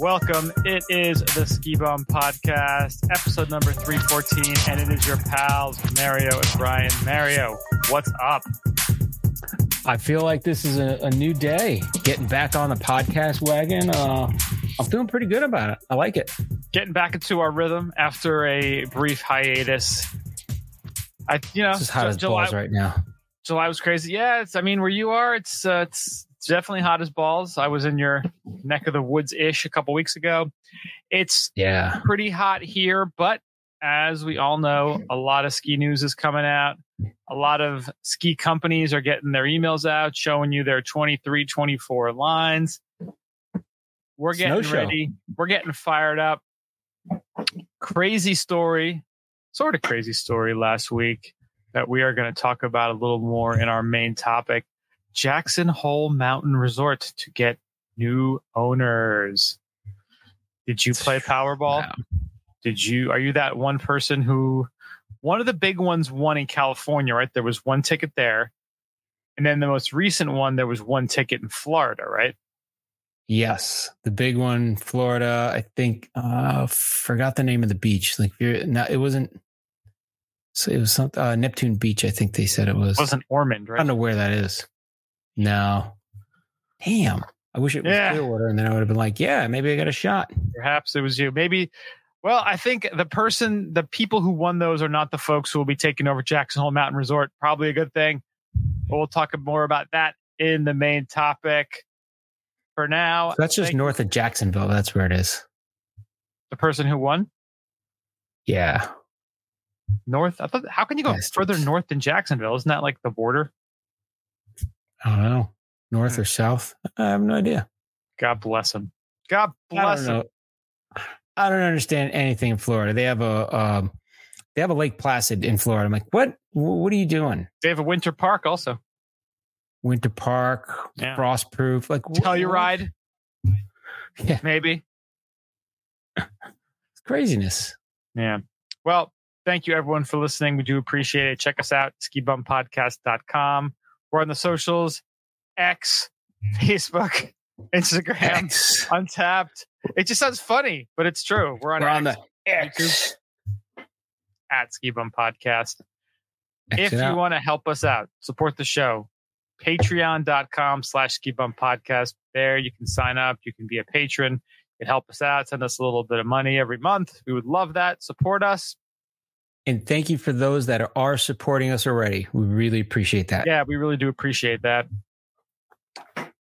welcome. It is the Ski Bum Podcast, episode number 314, and it is your pals, Mario and Brian. Mario, what's up? I feel like this is a, a new day. Getting back on the podcast wagon. Uh, I'm feeling pretty good about it. I like it. Getting back into our rhythm after a brief hiatus. I, you know, It's as hot as July, balls right now. July was crazy. Yeah, it's. I mean, where you are, it's uh, it's it's definitely hot as balls. I was in your neck of the woods ish a couple weeks ago. It's Yeah. pretty hot here, but as we all know, a lot of ski news is coming out. A lot of ski companies are getting their emails out showing you their 23, 24 lines. We're Snow getting show. ready. We're getting fired up. Crazy story, sort of crazy story last week that we are going to talk about a little more in our main topic. Jackson Hole Mountain Resort to get new owners. Did you play Powerball? Wow. Did you? Are you that one person who? One of the big ones won in California, right? There was one ticket there, and then the most recent one there was one ticket in Florida, right? Yes. The big one, Florida. I think, uh, forgot the name of the beach. Like, you're not, it wasn't, so it was some, uh, Neptune Beach. I think they said it was. It wasn't Ormond, right? I don't know where that is. No. Damn. I wish it was Yeah. Clearwater. And then I would have been like, yeah, maybe I got a shot. Perhaps it was you. Maybe. Well, I think the person, the people who won those are not the folks who will be taking over Jackson Hole Mountain Resort. Probably a good thing. But we'll talk more about that in the main topic. For now, That's just north of Jacksonville. That's where it is. the person who won Yeah. north. I thought, how can you go Bastards. further north than Jacksonville? Isn't that like the border? I don't know. North Hmm. or south? I have no idea. God bless him. God bless don't him. I don't understand anything in Florida. They have a um, they have a Lake Placid in Florida. I'm like, what? What are you doing? They have a winter park also. Winter Park, Yeah. frost proof, like Telluride, Yeah, maybe. it's craziness. Yeah. Well, thank you everyone for listening. We do appreciate it. Check us out, skibumpodcast.com. We're on the socials, X, mm. Facebook, Instagram, X. Untappd. It just sounds funny, but it's true. We're on, We're on X, the X. at Ski Bum Podcast. X if you want to help us out, support the show, patreon.com slash ski bum podcast. There you can sign up. You can be a patron. It help us out. Send us a little bit of money every month. We would love that. Support us. And thank you for those that are, supporting us already. We really appreciate that. Yeah, we really do appreciate that.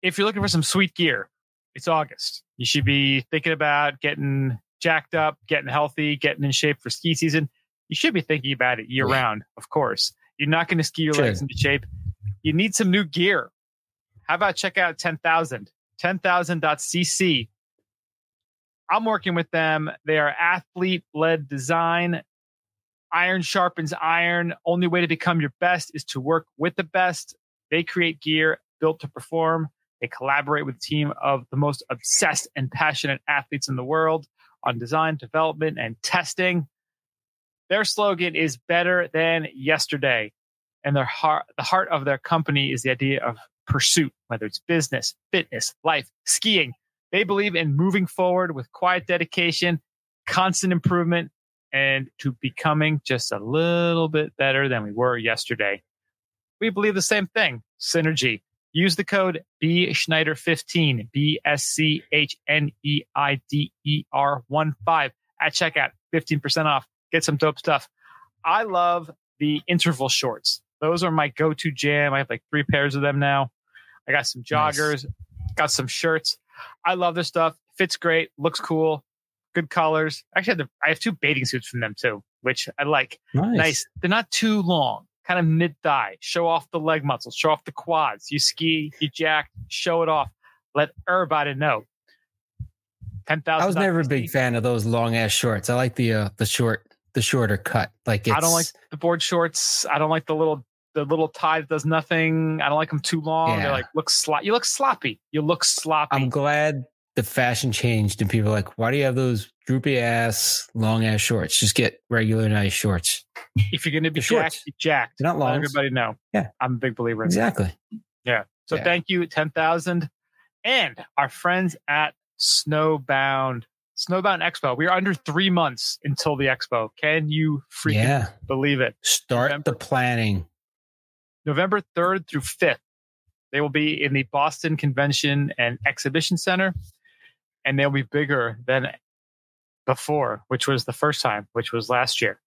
If you're looking for some sweet gear, it's August. You should be thinking about getting jacked up, getting healthy, getting in shape for ski season. You should be thinking about it year Yeah. round, of course. You're not going to ski your Should. legs into shape. You need some new gear. How about check out 10,000? 10,000.cc. I'm working with them. They are athlete led design. Iron sharpens iron. Only way to become your best is to work with the best. They create gear built to perform. They collaborate with a team of the most obsessed and passionate athletes in the world on design, development, and testing. Their slogan is better than yesterday. And their heart, the heart of their company is the idea of pursuit, whether it's business, fitness, life, skiing. They believe in moving forward with quiet dedication, constant improvement, and to becoming just a little bit better than we were yesterday. We believe the same thing synergy. Use the code B Schneider 15, B S C H N E I D E R 1 5 at checkout, 15% off. Get some dope stuff. I love the interval shorts. Those are my go to jam. I have like three pairs of them now. I got some Nice. joggers, got some shirts. I love this stuff. Fits great, looks cool, good colors. Actually, I have, the, I have two bathing suits from them too, which I like. Nice. Nice. They're not too long, kind of mid thigh. Show off the leg muscles, show off the quads. You ski, you jack, show it off. Let everybody know. Ten thousand. I was never a big fan of those long ass shorts. I like the uh, the short the shorter cut. Like it's, I don't like the board shorts. I don't like the little the little tie that does nothing. I don't like them too long. They're like look slop. You look sloppy. You look sloppy. I'm glad the fashion changed and people are like, why do you have those droopy ass long ass shorts? Just get regular nice shorts. if you're going to be the shorts. jacked, be jacked. They're not long. everybody know. Yeah. I'm a big believer in that. Exactly. Yeah. So Yeah. thank you, 10,000. And our friends at Snowbound Snowbound Expo. We are under three months until the expo. Can you freaking Yeah. believe it? Start November. the planning. November 3rd through 5th. They will be in the Boston Convention and Exhibition Center, and they'll be bigger than before, which was the first time, which was last year.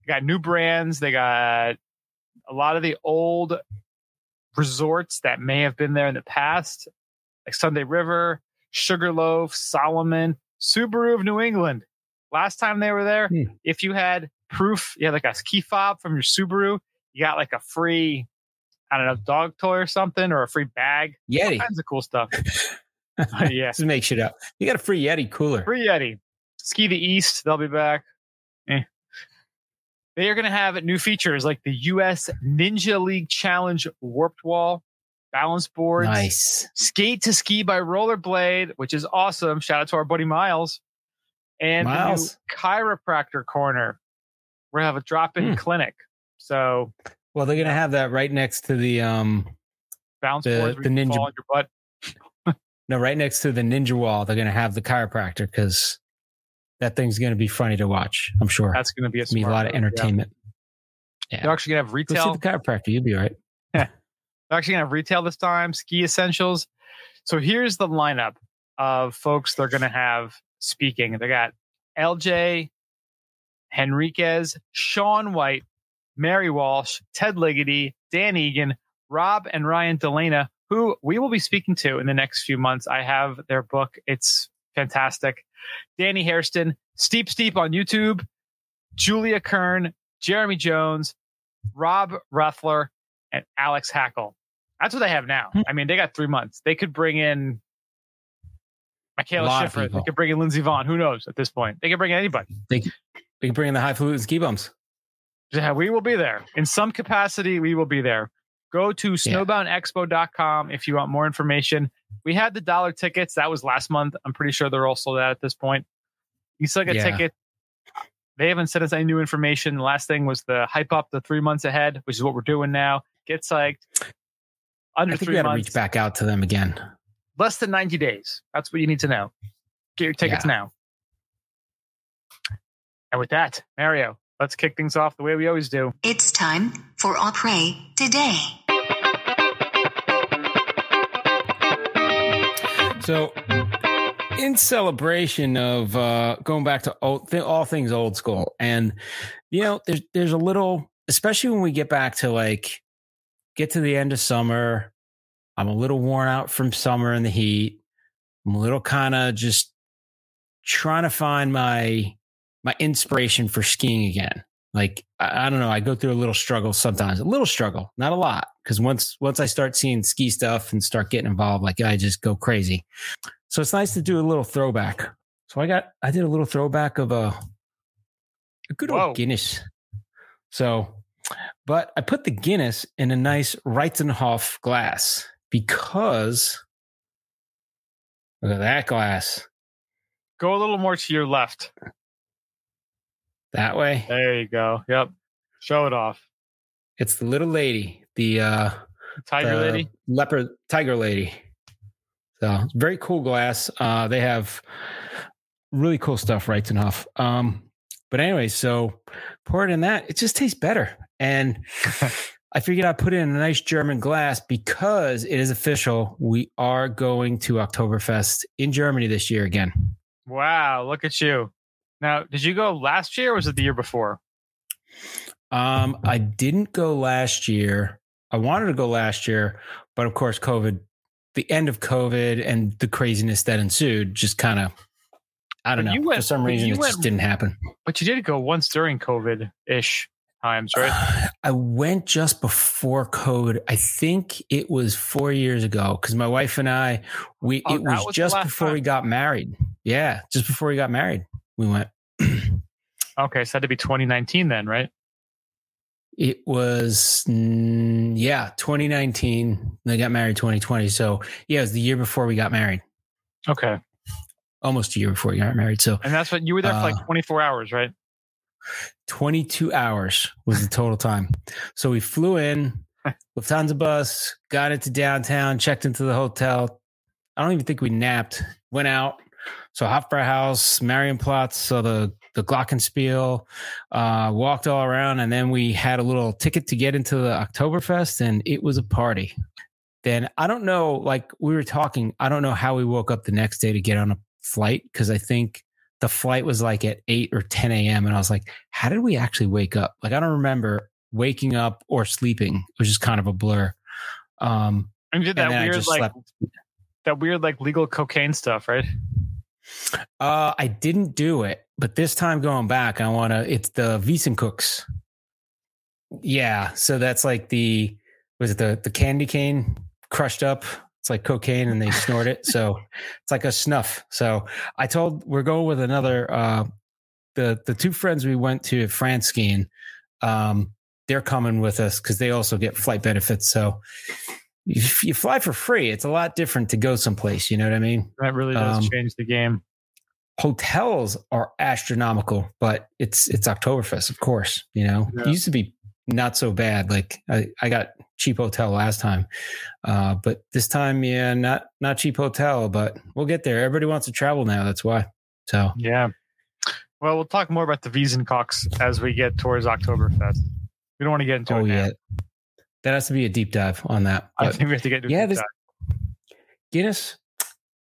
They got new brands. They got a lot of the old resorts that may have been there in the past, like Sunday River, Sugarloaf, Salomon, Subaru of New England. Last time they were there, Hmm. if you had proof, you had like a key fob from your Subaru, you got like a free, I don't know, dog toy or something, or a free bag. All Yeti. kinds of cool stuff. yeah. Just make shit up. You got a free Yeti cooler. Free Yeti. Ski the East, they'll be back. Eh. They are going to have new features like the U.S. Ninja League Challenge Warped Wall, balance boards, Nice. Skate to Ski by Rollerblade, which is awesome. Shout out to our buddy Miles. And Miles. chiropractor corner. We're going to have a drop in Hmm. clinic. So Well, they're gonna have that right next to the um bounce The- boards the ninja- fall on your butt. No right next to the ninja wall. They're gonna have the chiropractor because that thing's gonna be funny to watch. I'm sure. That's going to be a, be a lot of move, yeah. entertainment. They're actually going to have Go retail. see the chiropractor. You'll be all right. They're actually going to have retail this time, ski essentials. So here's the lineup of folks they're going to have speaking. They got LJ Henriquez, Shaun White, Mary Walsh, Ted Ligety, Dan Egan, Rob and Ryan Delana, who we will be speaking to in the next few months. I have their book. It's fantastic. Danny Hairston, Steep Steep on YouTube, Julia Kern, Jeremy Jones, Rob Ruffler, and Alex Hackel. That's what they have now. Hmm. I mean, they got three months. They could bring in Mikaela Shiffrin. They could bring in Lindsey Vonn. Who knows at this point? They could bring in anybody. They can bring in the high falutin ski bums. Yeah, we will be there. In some capacity, we will be there. Go to snowboundexpo.com if you want more information. We had the dollar tickets. That was last month. I'm pretty sure they're all sold out at this point. You still get Yeah. tickets. They haven't sent us any new information. The last thing was the hype up the three months ahead, which is what we're doing now. Get psyched. Under I think we three got to months, reach back out to them again. less than 90 days. That's what you need to know. Get your tickets Yeah. now. And with that, Mario, let's kick things off the way we always do. It's time for Aprés Today. So, in celebration of uh, going back to old, th- all things old school, and you know, there's there's a little, especially when we get back to like get to the end of summer. I'm a little worn out from summer and the heat. I'm a little kind of just trying to find my my inspiration for skiing again. Like I, I don't know, I go through a little struggle sometimes, a little struggle, not a lot, because once once I start seeing ski stuff and start getting involved, like I just go crazy. So it's nice to do a little throwback. So I got I did a little throwback of a a good Whoa. old Guinness. So, but I put the Guinness in a nice Reitzenhof glass because look at that glass Go a little more to your left. That way. There you go. Yep. Show it off. It's the little lady, the uh Tiger the lady. leopard tiger lady. So very cool glass. Uh, they have really cool stuff, right enough. Um, but anyway, so pour it in that. It just tastes better, and I figured I'd put it in a nice German glass because it is official. We are going to Oktoberfest in Germany this year again. Wow, look at you. Now, did you go last year or was it the year before? Um, I didn't go last year. I wanted to go last year, but of course, COVID, the end of COVID and the craziness that ensued just kind of, I don't But know. you went- For some reason, it went- just didn't happen. But you did go once during COVID ish times, right? I went just before COVID. I think it was four years ago because my wife and I, we Oh, it was, was just before we got married. Yeah, just before we got married, we went. Okay, so it had to be 2019 then, right? It was mm, yeah, 2019. They got married 2020. So yeah, it was the year before we got married. Okay. Almost a year before we got married. So And that's what you were there for like Uh, 24 hours, right? 22 hours was the total time. So we flew in, Lufthansa bus, got into downtown, checked into the hotel. I don't even think we napped. Went out, So Hofbrauhaus, Marienplatz, so the the Glockenspiel, uh, walked all around, and then we had a little ticket to get into the Oktoberfest, and it was a party. Then I don't know, like we were talking, I don't know how we woke up the next day to get on a flight because I think the flight was like at 8 or 10 a.m. And I was like, how did we actually wake up? Like, I don't remember waking up or sleeping, which is kind of a blur. Um, And did that I weird like slept. that weird like legal cocaine stuff, right? Uh, I didn't do it, but this time going back, I want to. It's the Wiesencooks. Yeah, so that's like the was it the the candy cane crushed up? It's like cocaine, and they snort it. So it's like a snuff. So I told we're going with another. Uh, the the two friends we went to France skiing. Um, they're coming with us because they also get flight benefits. So if you fly for free, it's a lot different to go someplace. You know what I mean? That really does Um, change the game. hotels are astronomical, but it's it's Oktoberfest, of course. You know, Yeah. it used to be not so bad. Like I, I got cheap hotel last time, uh, but this time, yeah, not not cheap hotel. But we'll get there. Everybody wants to travel now. That's why. So Yeah. Well, we'll talk more about the Wiesenkox as we get towards Oktoberfest. We don't want to get into oh it now. yeah, that has to be a deep dive on that. I think we have to get into yeah, this Guinness,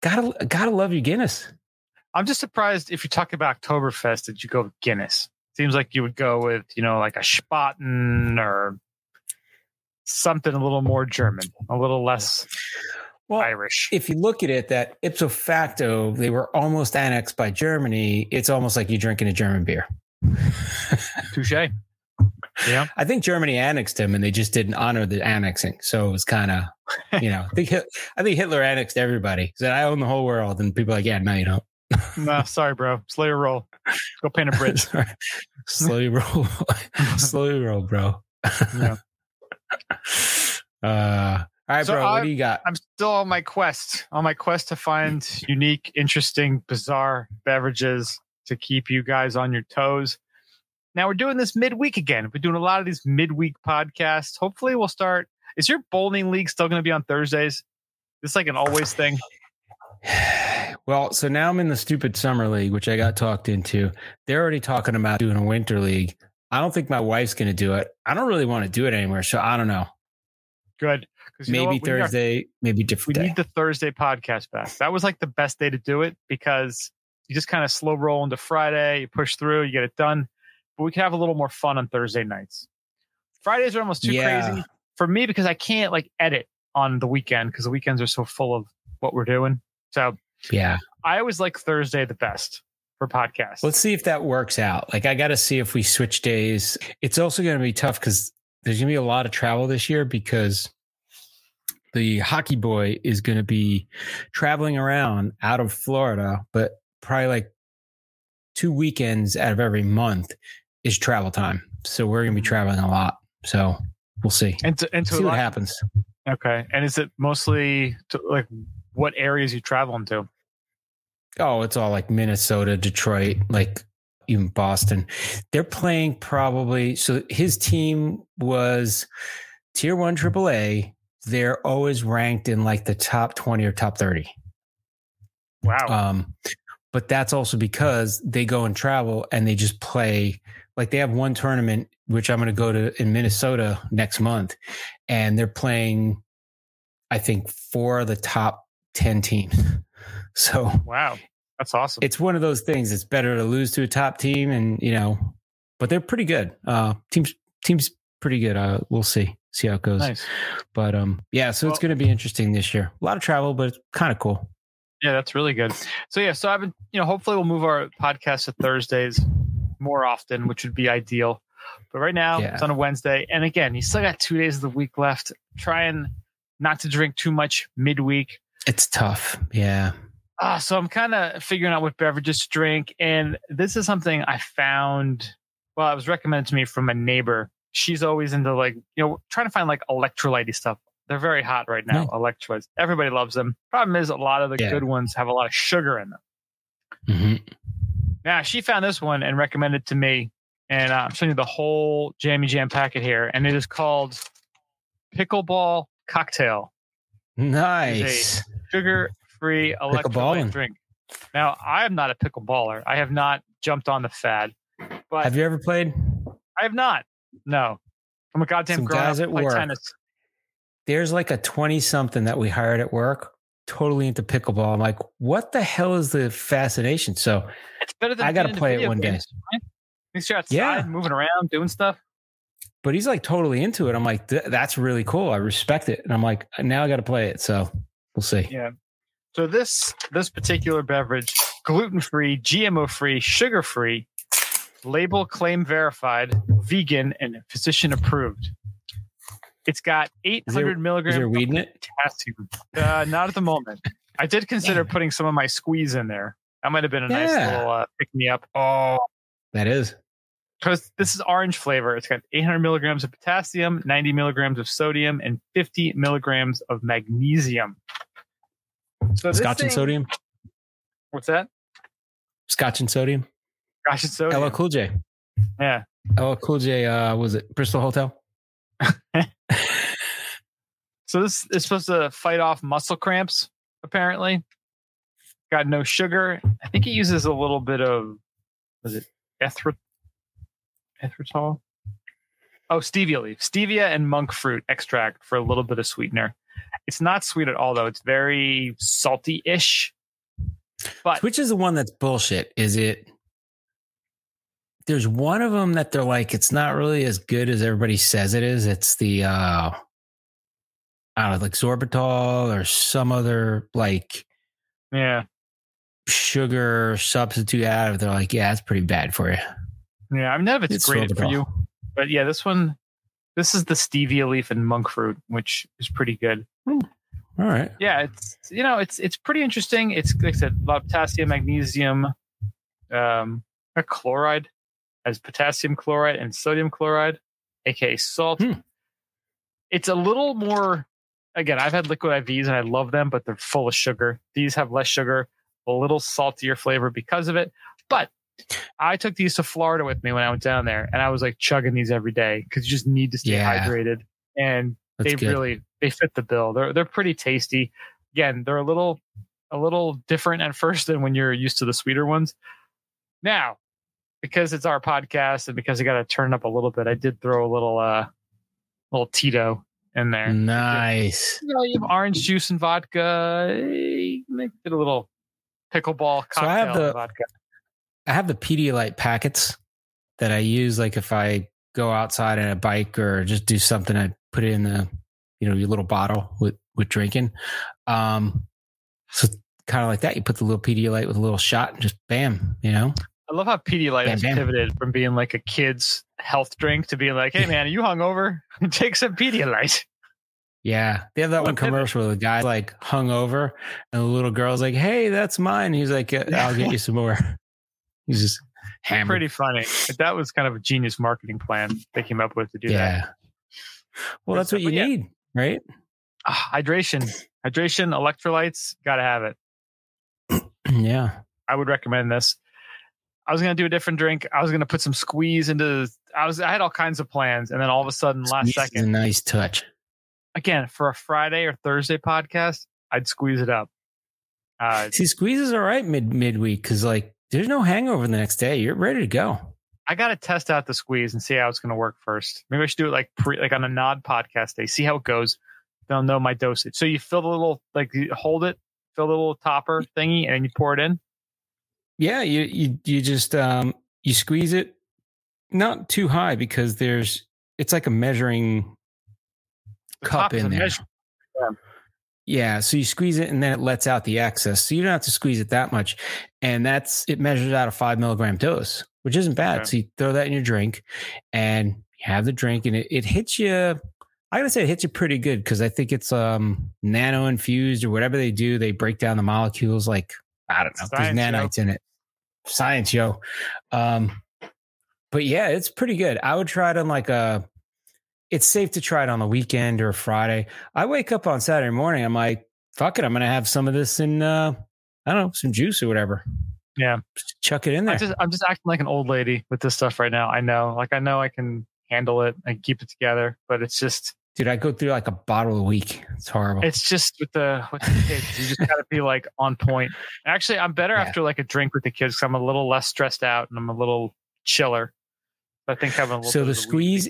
gotta gotta love you, Guinness. I'm just surprised if you talk about Oktoberfest that you go with Guinness. Seems like you would go with, you know, like a Spaten or something a little more German, a little less Well, Irish. if you look at it, that ipso facto, they were almost annexed by Germany. It's almost like you're drinking a German beer. Touche. Yeah. I think Germany annexed him, and they just didn't honor the annexing. So it was kind of, you know, I think I think Hitler annexed everybody. He said, "I own the whole world," and people are like, "Yeah, no, you don't." No, sorry, bro. Slow your roll. Go paint a bridge. Slowly roll, slowly roll, bro. Yeah. Uh, all right, So bro. what I- do you got? I'm still on my quest, on my quest to find unique, interesting, bizarre beverages to keep you guys on your toes. Now we're doing this midweek again. We're doing a lot of these midweek podcasts. Hopefully, we'll start. Is your bowling league still going to be on Thursdays? It's like an always thing. Well, so now I'm in the stupid summer league, which I got talked into. They're already talking about doing a winter league. I don't think my wife's going to do it. I don't really want to do it anymore. So I don't know. Good. Maybe what? We need our- Thursday, maybe We different day. need the Thursday podcast back. That was like the best day to do it because you just kind of slow roll into Friday, you push through, you get it done. But we can have a little more fun on Thursday nights. Fridays are almost too Yeah. crazy for me because I can't like edit on the weekend because the weekends are so full of what we're doing. So yeah. I always like Thursday the best for podcasts. Let's see if that works out. Like, I got to see if we switch days. It's also going to be tough because there's going to be a lot of travel this year because the hockey boy is going to be traveling around out of Florida, but probably like two weekends out of every month is travel time. So we're going to be traveling a lot. So we'll see. and to, and to see what lot- happens. Okay. And is it mostly to, like what areas you traveling to? Oh, it's all like Minnesota, Detroit, like even Boston. They're playing probably. So his team was tier one AAA. They're always ranked in like the top 20 or top 30. Wow. Um, but that's also because they go and travel and they just play. Like they have one tournament, which I'm going to go to in Minnesota next month, and they're playing, I think, four of the top 10 teams. So wow. That's awesome. it's one of those things. It's better to lose to a top team, and you know, but they're pretty good. Uh, teams teams pretty good. Uh, we'll see see how it goes. nice. But um, yeah, so it's going to be interesting this year. A lot of travel, but it's kind of cool. Yeah, that's really good. So yeah, so I've been, you know, hopefully we'll move our podcast to Thursdays more often, which would be ideal. But right now Yeah. it's on a Wednesday, and again, you still got two days of the week left. Trying not to drink too much midweek. It's tough. Yeah. Uh, so I'm kind of figuring out what beverages to drink, and this is something I found. Well, it was recommended to me from a neighbor. She's always into like you know trying to find like electrolyte stuff. They're very hot right now. Nice. Electrolytes. Everybody loves them. Problem is, a lot of the Yeah. good ones have a lot of sugar in them. hmm Now she found this one and recommended it to me, and uh, I'm showing you the whole Jammy Jam packet here, and it is called Pickleball Cocktail, Nice. sugar-free electrolyte drink. Now, I am not a pickleballer. I have not jumped on the fad, but Have you ever played? I have not. No, I'm a goddamn Some grown guys up at play work. tennis. There's like a 20 something that we hired at work, totally into pickleball. I'm like, what the hell is the fascination? So It's better than I gotta play it one day. games, right? At you're outside, Yeah. moving around, doing stuff. but he's like totally into it. I'm like, "Th- that's really cool. I respect it. And I'm like, now I got to play it. So we'll see. Yeah. So this this particular beverage, gluten free, GMO free, sugar free, label claim verified, vegan, and physician approved. It's got 800 milligrams Is there of weed in it? potassium. Uh, not at the moment. I did consider Damn. putting some of my squeeze in there. That might have been a nice Yeah. little uh, pick me up. Oh, that is. because this is orange flavor. It's got 800 milligrams of potassium, 90 milligrams of sodium, and 50 milligrams of magnesium. So Scotch and sodium. What's that? Scotch and sodium. Scotch and sodium. LL Cool J. yeah. LL Cool J. Uh, was it Bristol Hotel? So this is supposed to fight off muscle cramps. Apparently, got no sugar. I think it uses a little bit of was it ethrit erythritol? Oh, stevia leaf, stevia and monk fruit extract for a little bit of sweetener. It's not sweet at all, though. It's very salty-ish. But Which is the one that's bullshit? Is it? There's one of them that they're like, it's not really as good as everybody says it is. It's the, uh, I don't know, like sorbitol or some other like yeah, sugar substitute out of it. They're like, yeah, it's pretty bad for you. yeah. I mean, none of it's, It's great for you, but yeah, this one, this is the stevia leaf and monk fruit, which is pretty good. All right. yeah, it's you know, it's it's pretty interesting. It's like I said, a lot of potassium, magnesium, um, a chloride as potassium chloride and sodium chloride, aka salt. Hmm. It's a little more. Again, I've had liquid IVs and I love them, but they're full of sugar. These have less sugar, a little saltier flavor because of it. But I took these to Florida with me when I went down there, and I was like chugging these every day because you just need to stay Yeah. hydrated. And That's they good. really they fit the bill. They're they're pretty tasty. Again, they're a little a little different at first than when you're used to the sweeter ones. Now, because it's our podcast and because I got to turn up a little bit, I did throw a little uh little Tito in there. Nice. You know, you have orange juice and vodka. Make it a little pickleball cocktail So I have the- vodka. I have the Pedialyte packets that I use. Like if I go outside on a bike or just do something, I put it in the, you know, your little bottle with, with drinking. Um, so kind of like that. You put the little Pedialyte with a little shot and just bam, you know? I love how Pedialyte has pivoted from being like a kid's health drink to being like, hey man, are you hungover? Take some Pedialyte. Yeah. They have that one What pivot? commercial where the guy like hung over and the little girl's like, Hey, that's mine. He's like, "Uh, I'll get you some more. He's just hammered. Pretty funny. But that was kind of a genius marketing plan they came up with to do that. yeah. Well, that's what you yeah. need, right? Ah, hydration, hydration, electrolytes, gotta have it. yeah. I would recommend this. I was gonna do a different drink. I was gonna put some squeeze into. I was. I had all kinds of plans, and then all of a sudden, last Squeeze is second, a nice touch. again for a Friday or Thursday podcast, I'd squeeze it up. Uh, See, squeezes are right mid midweek because like there's no hangover the next day. You're ready to go. I got to test out the squeeze and see how it's going to work first. Maybe I should do it like pre, like on a Nod podcast day. See how it goes. They'll know my dosage. So you fill the little like you hold it, fill the little topper thingy, and you pour it in. Yeah, you you you just um you squeeze it not too high because there's it's like a measuring The cup in there. measure- Yeah, so you squeeze it and then it lets out the excess. So you don't have to squeeze it that much. And that's it measures out a five milligram dose, which isn't bad. Okay. So you throw that in your drink and you have the drink and it, it hits you. I gotta say it hits you pretty good because I think it's um nano infused or whatever they do. They break down the molecules like I don't know, there's Science, yo. nanites in it. Science, yo. Um but yeah, it's pretty good. I would try it on like a it's safe to try it on the weekend or Friday. I wake up on Saturday morning. I'm like, fuck it. I'm going to have some of this in, uh, I don't know, some juice or whatever. Yeah. Just chuck it in there. I just I'm just acting like an old lady with this stuff right now. I know, like I know I can handle it and keep it together, but it's just Dude, I go through like a bottle a week. It's horrible. It's just with the with the kids, you just gotta be like on point. Actually, I'm better Yeah. after like a drink with the kids because I'm a little less stressed out and I'm a little chiller. I think having a little So bit the of weed would be squeeze-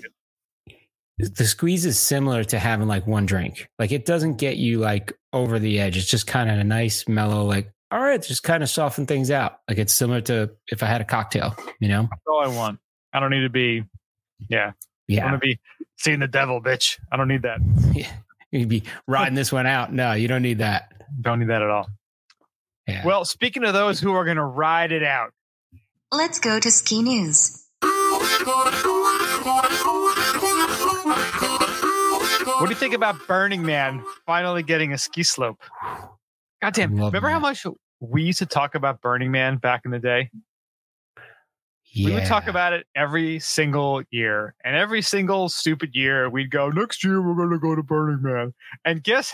the squeeze is similar to having like one drink. Like it doesn't get you like over the edge. It's just kind of a nice, mellow, like, all right, just kind of soften things out. Like it's similar to if I had a cocktail, you know? That's all I want. I don't need to be. Yeah, I want Yeah. to be seeing the devil, bitch. I don't need that. You'd be riding this one out. No, you don't need that. Don't need that at all. Yeah. Well, speaking of those who are going to ride it out, Let's go to ski news. what do you think about Burning Man finally getting a ski slope? Goddamn! I love Remember how much we used to talk about Burning Man back in the day? We would talk about it every single year, and every single stupid year we'd go. Next year we're going to go to Burning Man, and guess,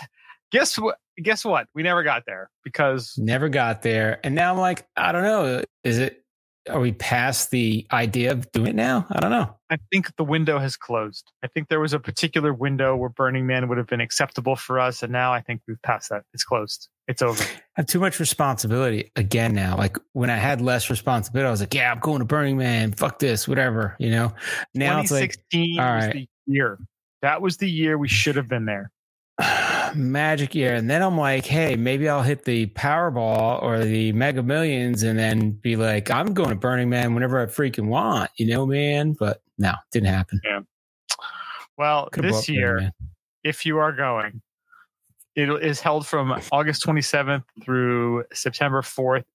guess what? Guess what? We never got there because Never got there. And now I'm like, I don't know. Is it, are we past the idea of doing it now? I don't know. I think the window has closed. I think there was a particular window where Burning Man would have been acceptable for us, and now I think we've passed that. It's closed. It's over. I have too much responsibility again now. Like when I had less responsibility, I was like, yeah, I'm going to Burning Man. Fuck this, whatever, you know? Now it's like 2016 all was the year. That was the year we should have been there. magic year. And then I'm like, hey, maybe I'll hit the Powerball or the Mega Millions and then be like, I'm going to Burning Man whenever I freaking want, you know, man? But no, didn't happen. Yeah. Well, Could've this year, if you are going, it is held from August 27th through September 4th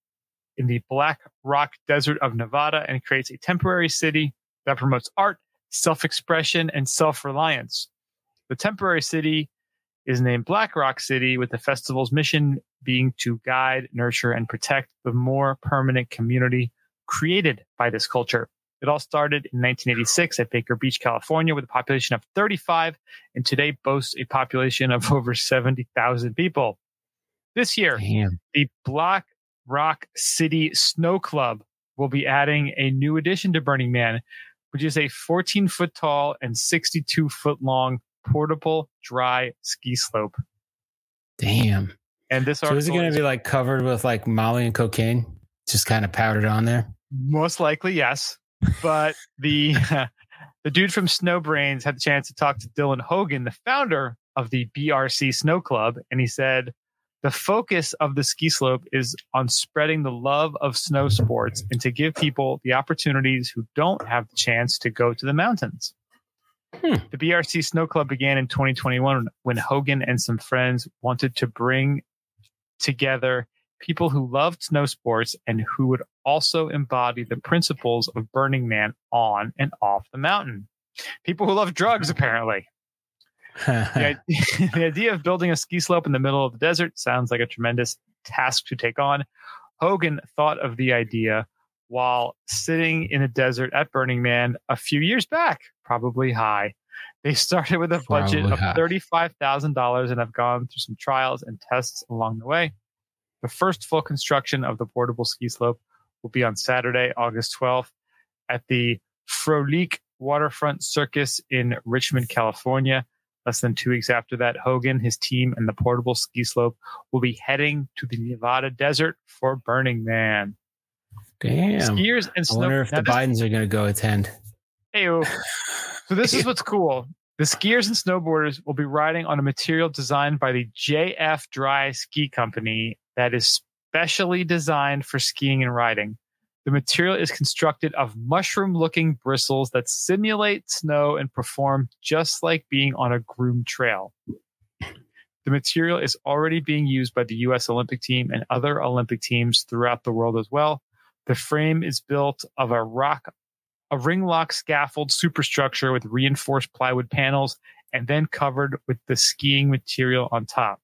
in the Black Rock Desert of Nevada and creates a temporary city that promotes art, self expression, and self reliance. The temporary city is named Black Rock City, with the festival's mission being to guide, nurture, and protect the more permanent community created by this culture. It all started in 1986 at Baker Beach, California, with a population of 35, and today boasts a population of over 70,000 people. This year, Damn. the Black Rock City Snow Club will be adding a new addition to Burning Man, which is a 14 foot tall and 62 foot long portable dry ski slope. Damn. And this So is it going to be like covered with like Molly and cocaine? Just kind of powdered on there? most likely yes, but the the dude from Snowbrains had the chance to talk to Dylan Hogan, the founder of the BRC Snow Club, and he said the focus of the ski slope is on spreading the love of snow sports and to give people the opportunities who don't have the chance to go to the mountains. Hmm. The BRC Snow Club began in 2021 when Hogan and some friends wanted to bring together people who loved snow sports and who would also embody the principles of Burning Man on and off the mountain. People who love drugs, apparently. The, idea, the idea of building a ski slope in the middle of the desert sounds like a tremendous task to take on. Hogan thought of the idea while sitting in a desert at Burning Man a few years back, probably high. They started with a budget Probably of high. $35,000 and have gone through some trials and tests along the way. The first full construction of the portable ski slope will be on Saturday, August 12th at the Frolique Waterfront Circus in Richmond, California. Less than two weeks after that, Hogan, his team, and the portable ski slope will be heading to the Nevada desert for Burning Man. Damn. Skiers and I wonder if Now the this- Bidens are going to go attend. Ew. So this is what's cool. The skiers and snowboarders will be riding on a material designed by the JF Dry Ski Company that is specially designed for skiing and riding. The material is constructed of mushroom-looking bristles that simulate snow and perform just like being on a groomed trail. The material is already being used by the U.S. Olympic team and other Olympic teams throughout the world as well. The frame is built of a rock a ring lock scaffold superstructure with reinforced plywood panels and then covered with the skiing material on top.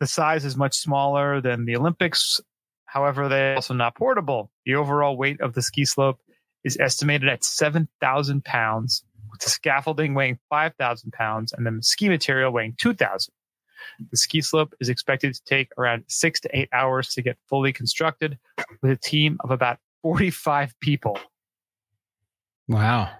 The size is much smaller than the Olympics. However, they're also not portable. The overall weight of the ski slope is estimated at 7,000 pounds, with the scaffolding weighing 5,000 pounds and the ski material weighing 2,000. The ski slope is expected to take around six to eight hours to get fully constructed with a team of about 45 people. Wow.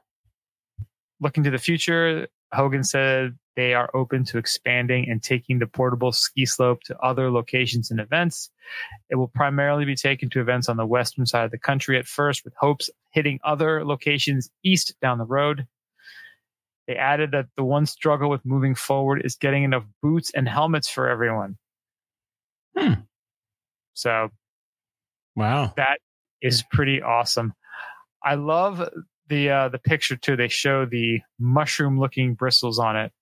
looking to the future, Hogan said they are open to expanding and taking the portable ski slope to other locations and events. It will primarily be taken to events on the western side of the country at first, with hopes of hitting other locations east down the road. They added that the one struggle with moving forward is getting enough boots and helmets for everyone. Hmm. So Wow. that is pretty awesome. I love the uh, the picture too. They show the mushroom looking bristles on it.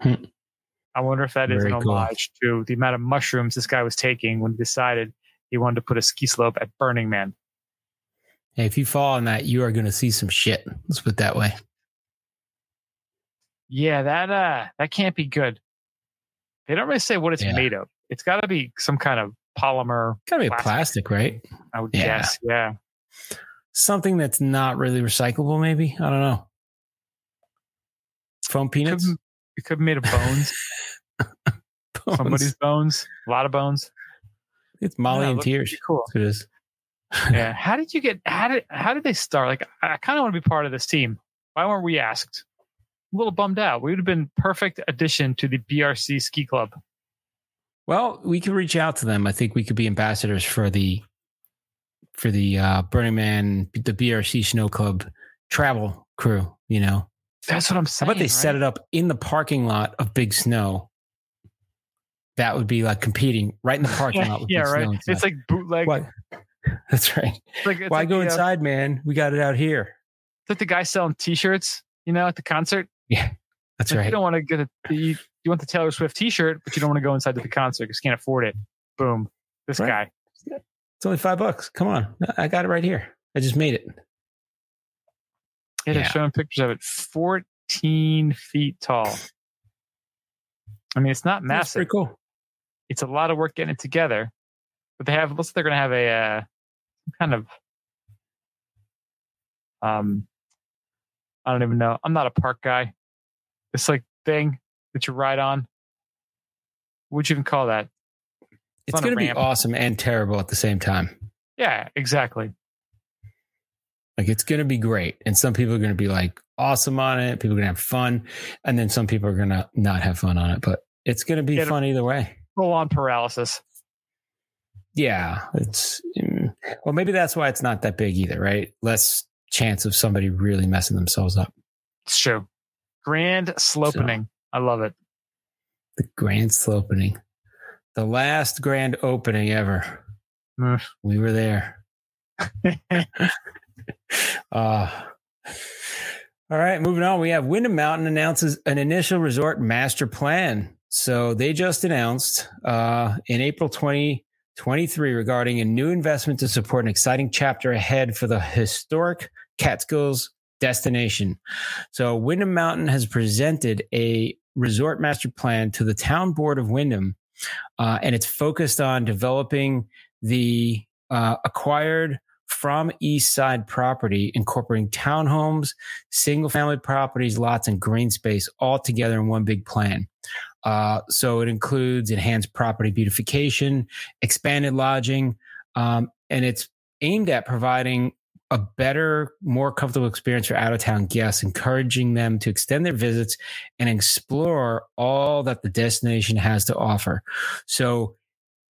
Hmm. I wonder if that is Very an cool. homage to the amount of mushrooms this guy was taking when he decided he wanted to put a ski slope at Burning Man. Hey, if you fall on that, you are going to see some shit. Let's put it that way. Yeah, that uh that can't be good. They don't really say what it's Yeah. made of. It's got to be some kind of polymer. Got to be Plastic. plastic, right? I would Yeah. guess. Yeah. Something that's not really recyclable, maybe. I don't know. Foam peanuts. it could be made of bones. Bones. Somebody's bones. A lot of bones. It's Molly Yeah, and tears. Cool. It is. yeah. How did you get? How did? How did they start? Like, I, I kind of want to be part of this team. Why weren't we asked? A little bummed out. We would have been perfect addition to the BRC Ski Club. Well, we could reach out to them. I think we could be ambassadors for the for the uh, Burning Man, the BRC Snow Club travel crew. You know, That's what I'm how saying. about they set it up in the parking lot of Big Snow? That would be like competing right in the parking lot. With yeah, Big right. It's like bootleg. Why? That's right. It's like, it's Why like go the, uh, inside, man? We got it out here. It's like the guy selling T-shirts, you know, at the concert. Yeah, that's Like, right. You don't want to get a you, want the Taylor Swift T-shirt, but you don't want to go inside to the concert because you can't afford it. Boom, this Right. guy. It's only five bucks. Come on, I got it right here. I just made it. Yeah, they're Yeah. showing pictures of it. 14 feet tall. I mean, it's not That's massive. pretty cool. It's a lot of work getting it together. But they have, looks like they're going to have a uh, kind of, um, I don't even know. I'm not a park guy. This like thing that you ride on. What'd you even call that? It's a going to be awesome and terrible at the same time. Yeah, exactly. Like it's going to be great, and some people are going to be like awesome on it. People are going to have fun, and then some people are going to not have fun on it. But it's going to be Get fun either way. Full on paralysis. Yeah, it's mm, well, maybe that's why it's not that big either, right? Less chance of somebody really messing themselves up. It's true. Grand slopening. I love it. The grand opening, the last grand opening ever. Mm. We were there. Uh, all right, moving on. We have Windham Mountain announces an initial resort master plan. So they just announced uh, in April 2023 regarding a new investment to support an exciting chapter ahead for the historic Catskills destination. So Windham Mountain has presented a resort master plan to the town board of Windham, uh, and it's focused on developing the uh, acquired from East Side property, incorporating townhomes, single family properties, lots, and green space all together in one big plan. Uh, so it includes enhanced property beautification, expanded lodging, um, and it's aimed at providing a better, more comfortable experience for out of town guests, encouraging them to extend their visits and explore all that the destination has to offer. So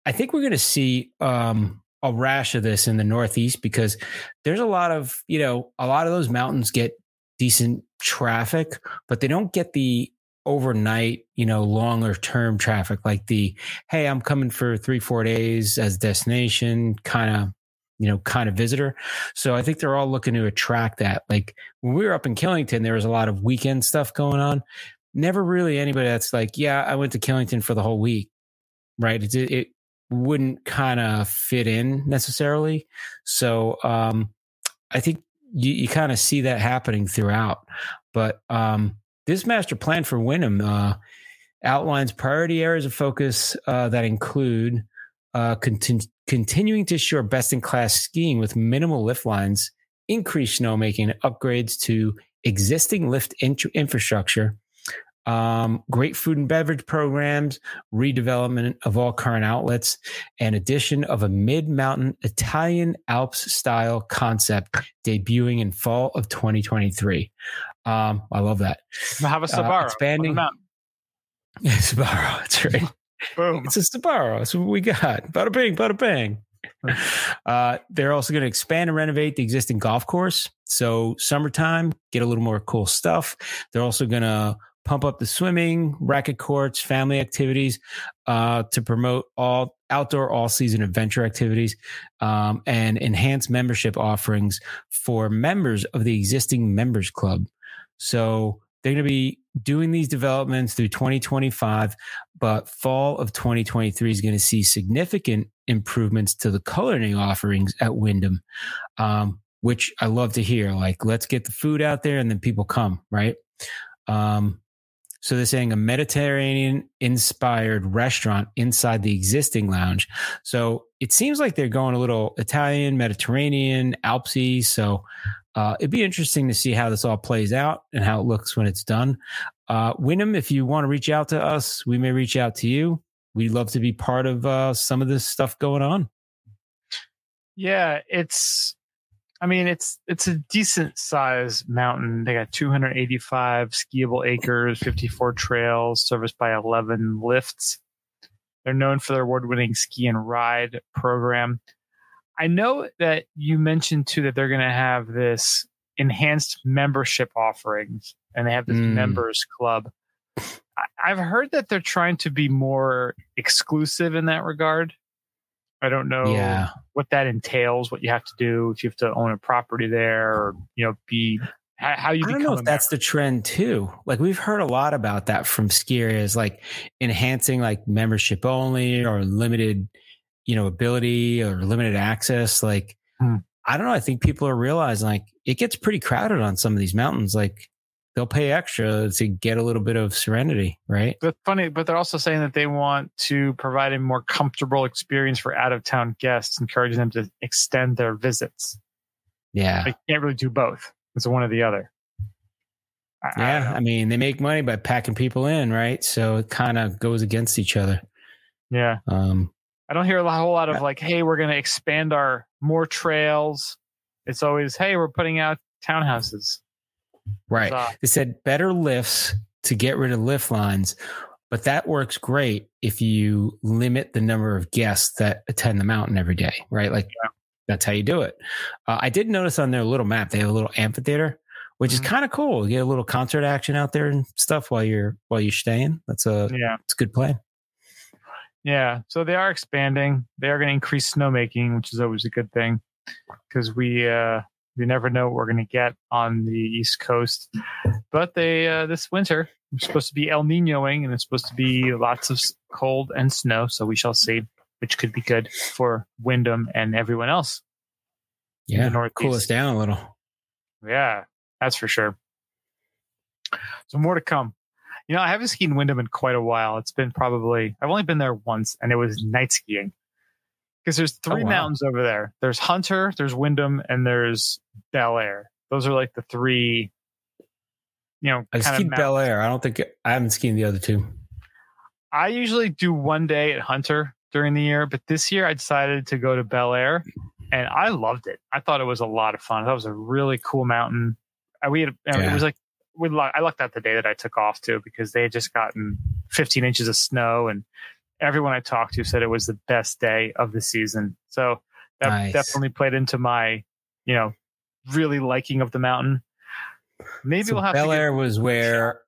I think we're going to see um, a rash of this in the Northeast because there's a lot of, you know, a lot of those mountains get decent traffic, but they don't get the overnight, you know, longer term traffic like the, hey, I'm coming for three, four days as destination kind of, you know, kind of visitor. So I think they're all looking to attract that. Like when we were up in Killington, there was a lot of weekend stuff going on. Never really anybody that's like, yeah, I went to Killington for the whole week, right? It, it wouldn't kind of fit in necessarily. So um, I think you, you kind of see that happening throughout. But um, this master plan for Windham uh, outlines priority areas of focus uh, that include uh, continuing to assure best in class skiing with minimal lift lines, increased snowmaking, upgrades to existing lift in- infrastructure, um, great food and beverage programs, redevelopment of all current outlets, and addition of a mid mountain Italian Alps style concept debuting in fall of 2023. Um, I love that. Have a Sbarro. Uh, expanding- mountain. That's right. Boom. It's a Sbarro. That's what we got. Bada bing, bada bang. Uh, they're also going to expand and renovate the existing golf course. So summertime, get a little more cool stuff. They're also going to pump up the swimming, racket courts, family activities uh, to promote all outdoor all season adventure activities um, and enhance membership offerings for members of the existing members club. So they're going to be doing these developments through 2025, but fall of 2023 is going to see significant improvements to the culinary offerings at Windham, um, which I love to hear. Like, let's get the food out there and then people come, right? Um, so they're saying a Mediterranean inspired restaurant inside the existing lounge. So it seems like they're going a little Italian, Mediterranean, Alpsy. So uh, it'd be interesting to see how this all plays out and how it looks when it's done. Uh, if you want to reach out to us, we may reach out to you. We'd love to be part of uh, some of this stuff going on. Yeah, it's. I mean, it's it's a decent size mountain. They got 285 skiable acres, 54 trails, serviced by 11 lifts. They're known for their award-winning ski and ride program. I know that you mentioned too that they're going to have this enhanced membership offerings, and they have this Mm. members club. I've heard that they're trying to be more exclusive in that regard. I don't know Yeah. what that entails, what you have to do if you have to own a property there, or you know, be how, how you I don't know if that's the trend too. Like we've heard a lot about that from ski areas, like enhancing like membership only or limited, you know, ability or limited access. Like Hmm. I don't know. I think people are realizing like it gets pretty crowded on some of these mountains. Like they'll pay extra to get a little bit of serenity, right? But funny, but they're also saying that they want to provide a more comfortable experience for out of town guests, encouraging them to extend their visits. Yeah. They can't really do both. It's one or the other. I- I Yeah. know. I mean, they make money by packing people in, right? So it kind of goes against each other. yeah. Um, I don't hear a whole lot of like, "Hey, we're going to expand our more trails." It's always, "Hey, we're putting out townhouses." right. So, They said better lifts to get rid of lift lines, but that works great if you limit the number of guests that attend the mountain every day, right? Like Yeah. that's how you do it. Uh, I did notice on their little map they have a little amphitheater, which is kind of cool. You get a little concert action out there and stuff while you're while you're staying. That's a yeah. it's a good plan. Yeah, so they are expanding. They are going to increase snowmaking, which is always a good thing because we uh, we never know what we're going to get on the East Coast. But they uh, this winter it's supposed to be El Ninoing, and it's supposed to be lots of cold and snow. So we shall see, which could be good for Windham and everyone else. Yeah, cool us down a little. Yeah, that's for sure. So more to come. You know, I haven't skied in Windham in quite a while. It's been probably I've only been there once, and it was night skiing. Because there's oh, three Oh, wow. mountains over there. There's Hunter, there's Windham, and there's Belleayre. Those are like the three. You know, I kind of skied Bel. Air. I don't think I haven't skied the other two. I usually do one day at Hunter during the year, but this year I decided to go to Belleayre, and I loved it. I thought it was a lot of fun. That was a really cool mountain. We had, mean, it was like we luck, I lucked out the day that I took off too because they had just gotten 15 inches of snow, and everyone I talked to said it was the best day of the season. So that Nice. definitely played into my, you know, really liking of the mountain. Maybe so we'll have Bel to get- Air was where.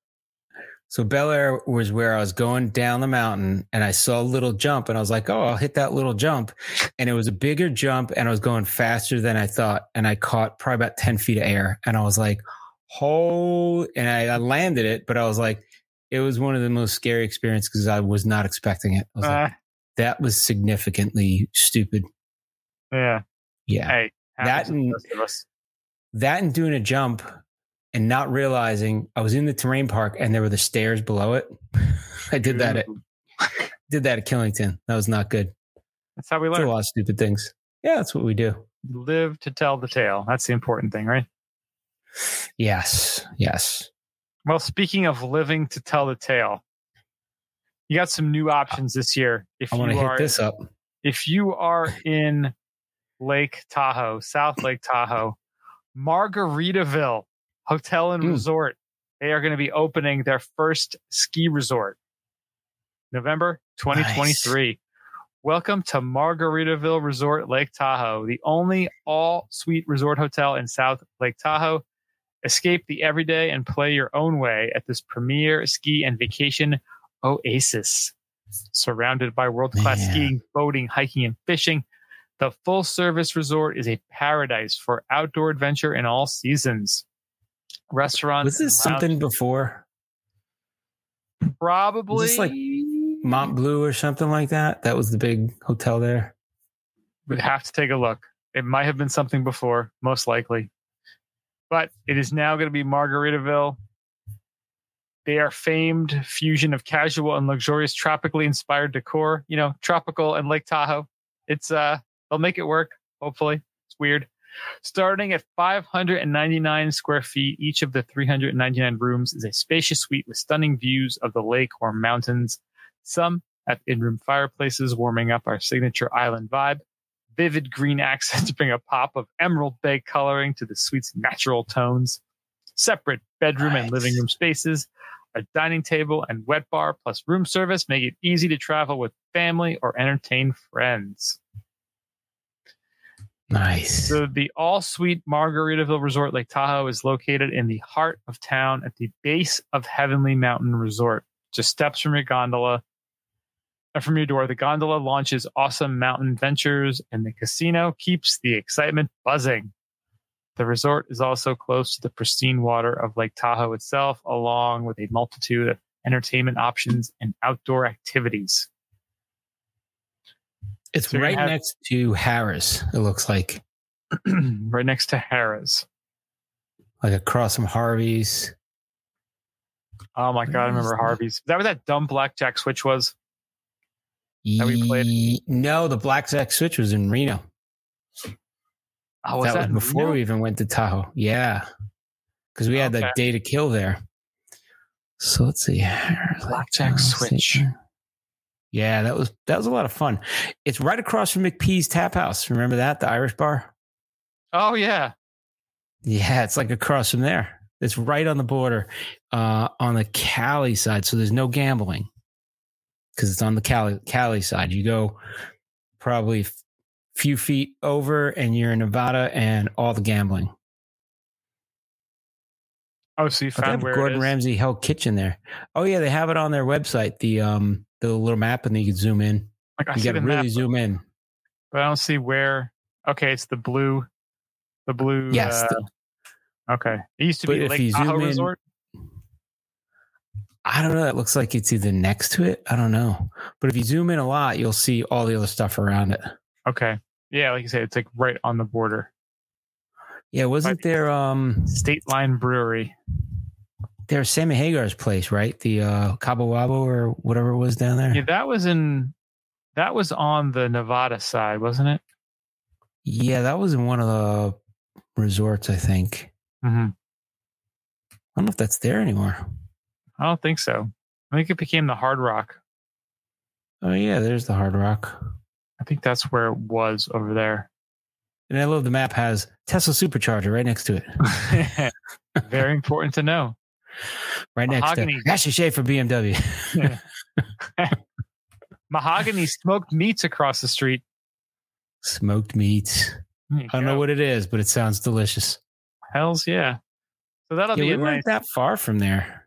So Belleayre was where I was going down the mountain, and I saw a little jump, and I was like, "Oh, I'll hit that little jump," and it was a bigger jump, and I was going faster than I thought, and I caught probably about ten feet of air, and I was like, "Oh!" And I, I landed it, but I was like, it was one of the most scary experiences because I was not expecting it. I was like, Uh, that was significantly stupid. yeah. Yeah, Hey, That happens to the and- rest of us. that and doing a jump and not realizing I was in the terrain park and there were the stairs below it. I did that at did that at Killington. That was not good. That's how we Did learn. a lot of stupid things. Yeah, that's what we do. live to tell the tale. That's the important thing, right? Yes, yes. Well, speaking of living to tell the tale, you got some new options this year. If I want you to hit are this up. if you are in Lake Tahoe, South Lake Tahoe, Margaritaville Hotel and Hmm. Resort. They are going to be opening their first ski resort November 2023. Welcome to Margaritaville Resort Lake Tahoe, the only all suite resort hotel in South Lake Tahoe. Escape the everyday and play your own way at this premier ski and vacation oasis. Surrounded by world class skiing, boating, hiking, and fishing, the full service resort is a paradise for outdoor adventure in all seasons. Restaurants Was this something before probably this like Mont Bleu or something like that? That was the big hotel there. We'd have to take a look. It might have been something before, most likely. But it is now going to be Margaritaville. They are famed fusion of casual and luxurious tropically inspired decor, you know, tropical and Lake Tahoe. It's uh they'll make it work, hopefully. It's weird. Starting at 599 square feet, each of the 399 rooms is a spacious suite with stunning views of the lake or mountains. Some have in-room fireplaces warming up our signature island vibe vivid green accents bring a pop of emerald bay coloring to the suite's natural tones. Separate bedroom and living room spaces, a dining table and wet bar plus room service make it easy to travel with family or entertain friends. Nice. So the all-suite Margaritaville Resort Lake Tahoe is located in the heart of town at the base of Heavenly Mountain Resort, just steps from your gondola. Uh, From your door, the gondola launches awesome mountain ventures, and the casino keeps the excitement buzzing. The resort is also close to the pristine water of Lake Tahoe itself, along with a multitude of entertainment options and outdoor activities. It's So right have- next to Harrah's, it looks like. right next to Harrah's. Like across from Harvey's. Oh my god, I remember? Harvey's. Is that where that dumb blackjack switch was? That we played? No, the Blackjack Switch was in Reno. Oh, that, in was before Reno? we even went to Tahoe. Yeah. Because we had Okay. that day to kill there. So let's see. Blackjack let's Switch. see. Yeah, that was that was a lot of fun. It's right across from McP's Tap House. Remember that? The Irish bar? Oh yeah. Yeah, it's like across from there. It's right on the border, uh, on the Cali side. So there's no gambling because it's on the Cali Cali side. You go probably a few feet over, and you're in Nevada, and all the gambling. Oh, so you found where Gordon? Ramsay Hell Kitchen there. Oh yeah, they have it on their website. The um the little map, and then you can zoom in. Like I You got to really map, zoom in. but I don't see where. Okay, it's the blue. The blue. Yes, uh, the- okay. It used to be Lake Tahoe in- Resort. I don't know. It looks like it's either next to it. I don't know. But if you zoom in a lot, you'll see all the other stuff around it. Okay. Yeah, like you said, it's like right on the border. Yeah, wasn't there um State Line Brewery. there's Sammy Hagar's place, right? The uh Cabo Wabo or whatever it was down there. Yeah, that was in. That was on the Nevada side, wasn't it? Yeah, that was in one of the resorts, I think. hmm I don't know if that's there anymore. I don't think so. I think it became the Hard Rock. Oh yeah, there's the Hard Rock. I think that's where it was over there. And I love the map has Tesla supercharger right next to it. Very important to know. Right next Mahogany. to Ashley Schaefer BMW. Mahogany smoked meats across the street. Smoked meats. I don't know what it is, but it sounds delicious. Hell's yeah. So that'll Yeah, be we weren't nice. that far from there.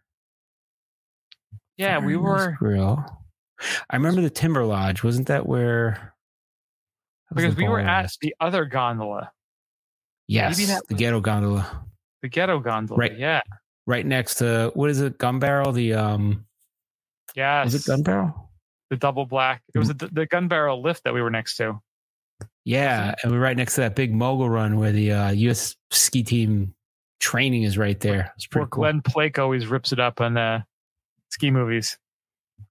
Yeah, we were Grill. I remember the Timber Lodge. Wasn't that where? that was because we were at the other gondola, yes, the ghetto gondola, the ghetto gondola. Right. Yeah. right next to what is it? Gun Barrel. The um, Yeah. was it Gun Barrel? the double black. It was Mm-hmm. the, the gun barrel lift that we were next to. Yeah, and we're right next to that big mogul run where the uh, U.S. ski team training is right there. It's Where pretty cool. Glen Plake always rips it up on uh, ski movies.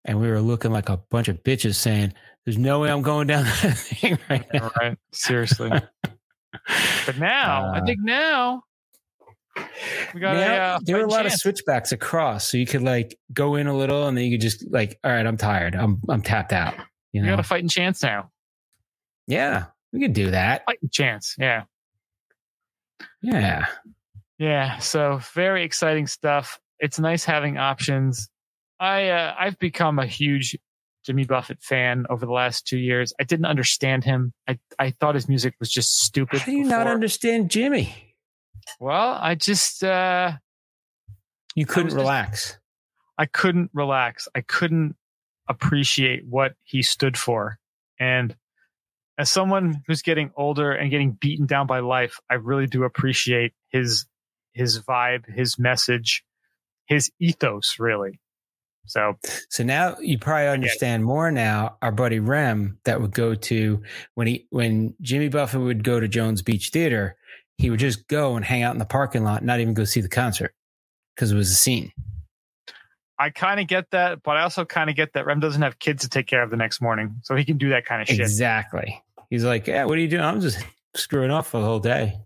And we were looking like a bunch of bitches saying, "There's no way I'm going down that thing right now." Right. Seriously. But now, I Uh, think now we got Now, a uh, there were a lot of switchbacks across, so you could like go in a little, and then you could just like, all right, I'm tired, I'm I'm tapped out. You We know, got a fighting chance now. yeah, we could do that. Fighting chance. Yeah. Yeah, Yeah, so very exciting stuff. It's nice having options. I uh, I've become a huge Jimmy Buffett fan over the last two years. I didn't understand him. I I thought his music was just stupid. How do you not understand Jimmy? Well, I just uh, You couldn't just- relax. I couldn't relax. I couldn't appreciate what he stood for. And as someone who's getting older and getting beaten down by life, I really do appreciate his his vibe, his message, his ethos really. So So now you probably understand more now. Our buddy Rem that would go to when he when Jimmy Buffett would go to Jones Beach Theater, he would just go and hang out in the parking lot, not even go see the concert because it was a scene. I kind of get that, but I also kind of get that Rem doesn't have kids to take care of the next morning, so he can do that kind of shit. Exactly. He's like, yeah, what are you doing? I'm just screwing off for the whole day.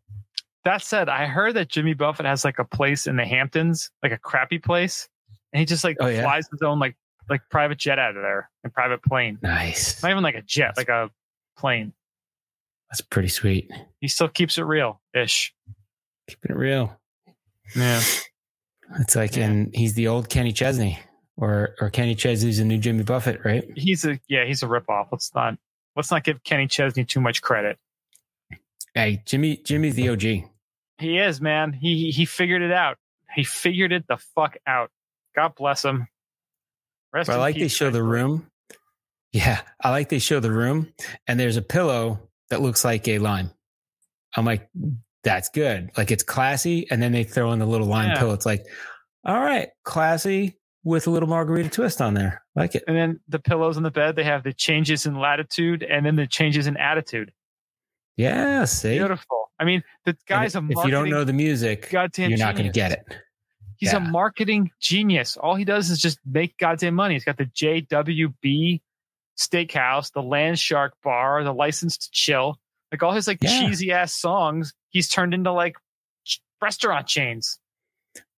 That said, I heard that Jimmy Buffett has like a place in the Hamptons, like a crappy place, and he just like Oh, yeah? flies his own like like private jet out of there, and private plane. Nice. Not even like a jet, like a plane. That's pretty sweet. He still keeps it real ish. Keeping it real. Yeah. It's like, Yeah. and he's the old Kenny Chesney, or or Kenny Chesney's the new Jimmy Buffett, right? He's a yeah, he's a ripoff. Let's not let's not give Kenny Chesney too much credit. Hey, Jimmy, Jimmy's the OG. He is, man. He- he figured it out. He figured it the fuck out. God bless him. Rest I like they show the room. Yeah, I like they show the room, and there's a pillow that looks like a lime. I'm like, that's good. Like it's classy, and then they throw in the little lime Yeah. pillow. It's like, all right, classy with a little margarita twist on there. Like it. And then the pillows in the bed, they have the changes in latitude and then the changes in attitude. Yeah, see. Beautiful. I mean, the And guy's a if you don't know the music, goddamn you're not going to get it. He's a marketing genius. All he does is just make goddamn money. He's got the JWB steakhouse, the Land Shark bar, the license to chill. Like all his like Yeah. cheesy ass songs, he's turned into like restaurant chains.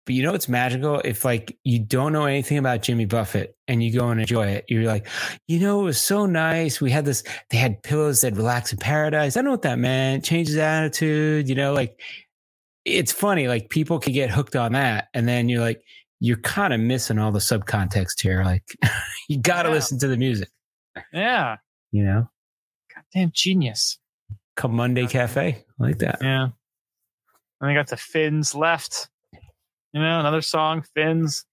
But you know what's magical? If like you don't know anything about Jimmy Buffett and you go and enjoy it, you're like, you know, it was so nice. We had this, they had pillows that relax in paradise. I don't know what that meant. Changes attitude, you know, like it's funny. Like people could get hooked on that. And then you're like, you're kind of missing all the subcontext here. Like you got to Yeah. listen to the music, Yeah. you know, Goddamn genius. come Monday Cafe. I like that. Yeah. And they got the Fins left. You know, another song, Fins.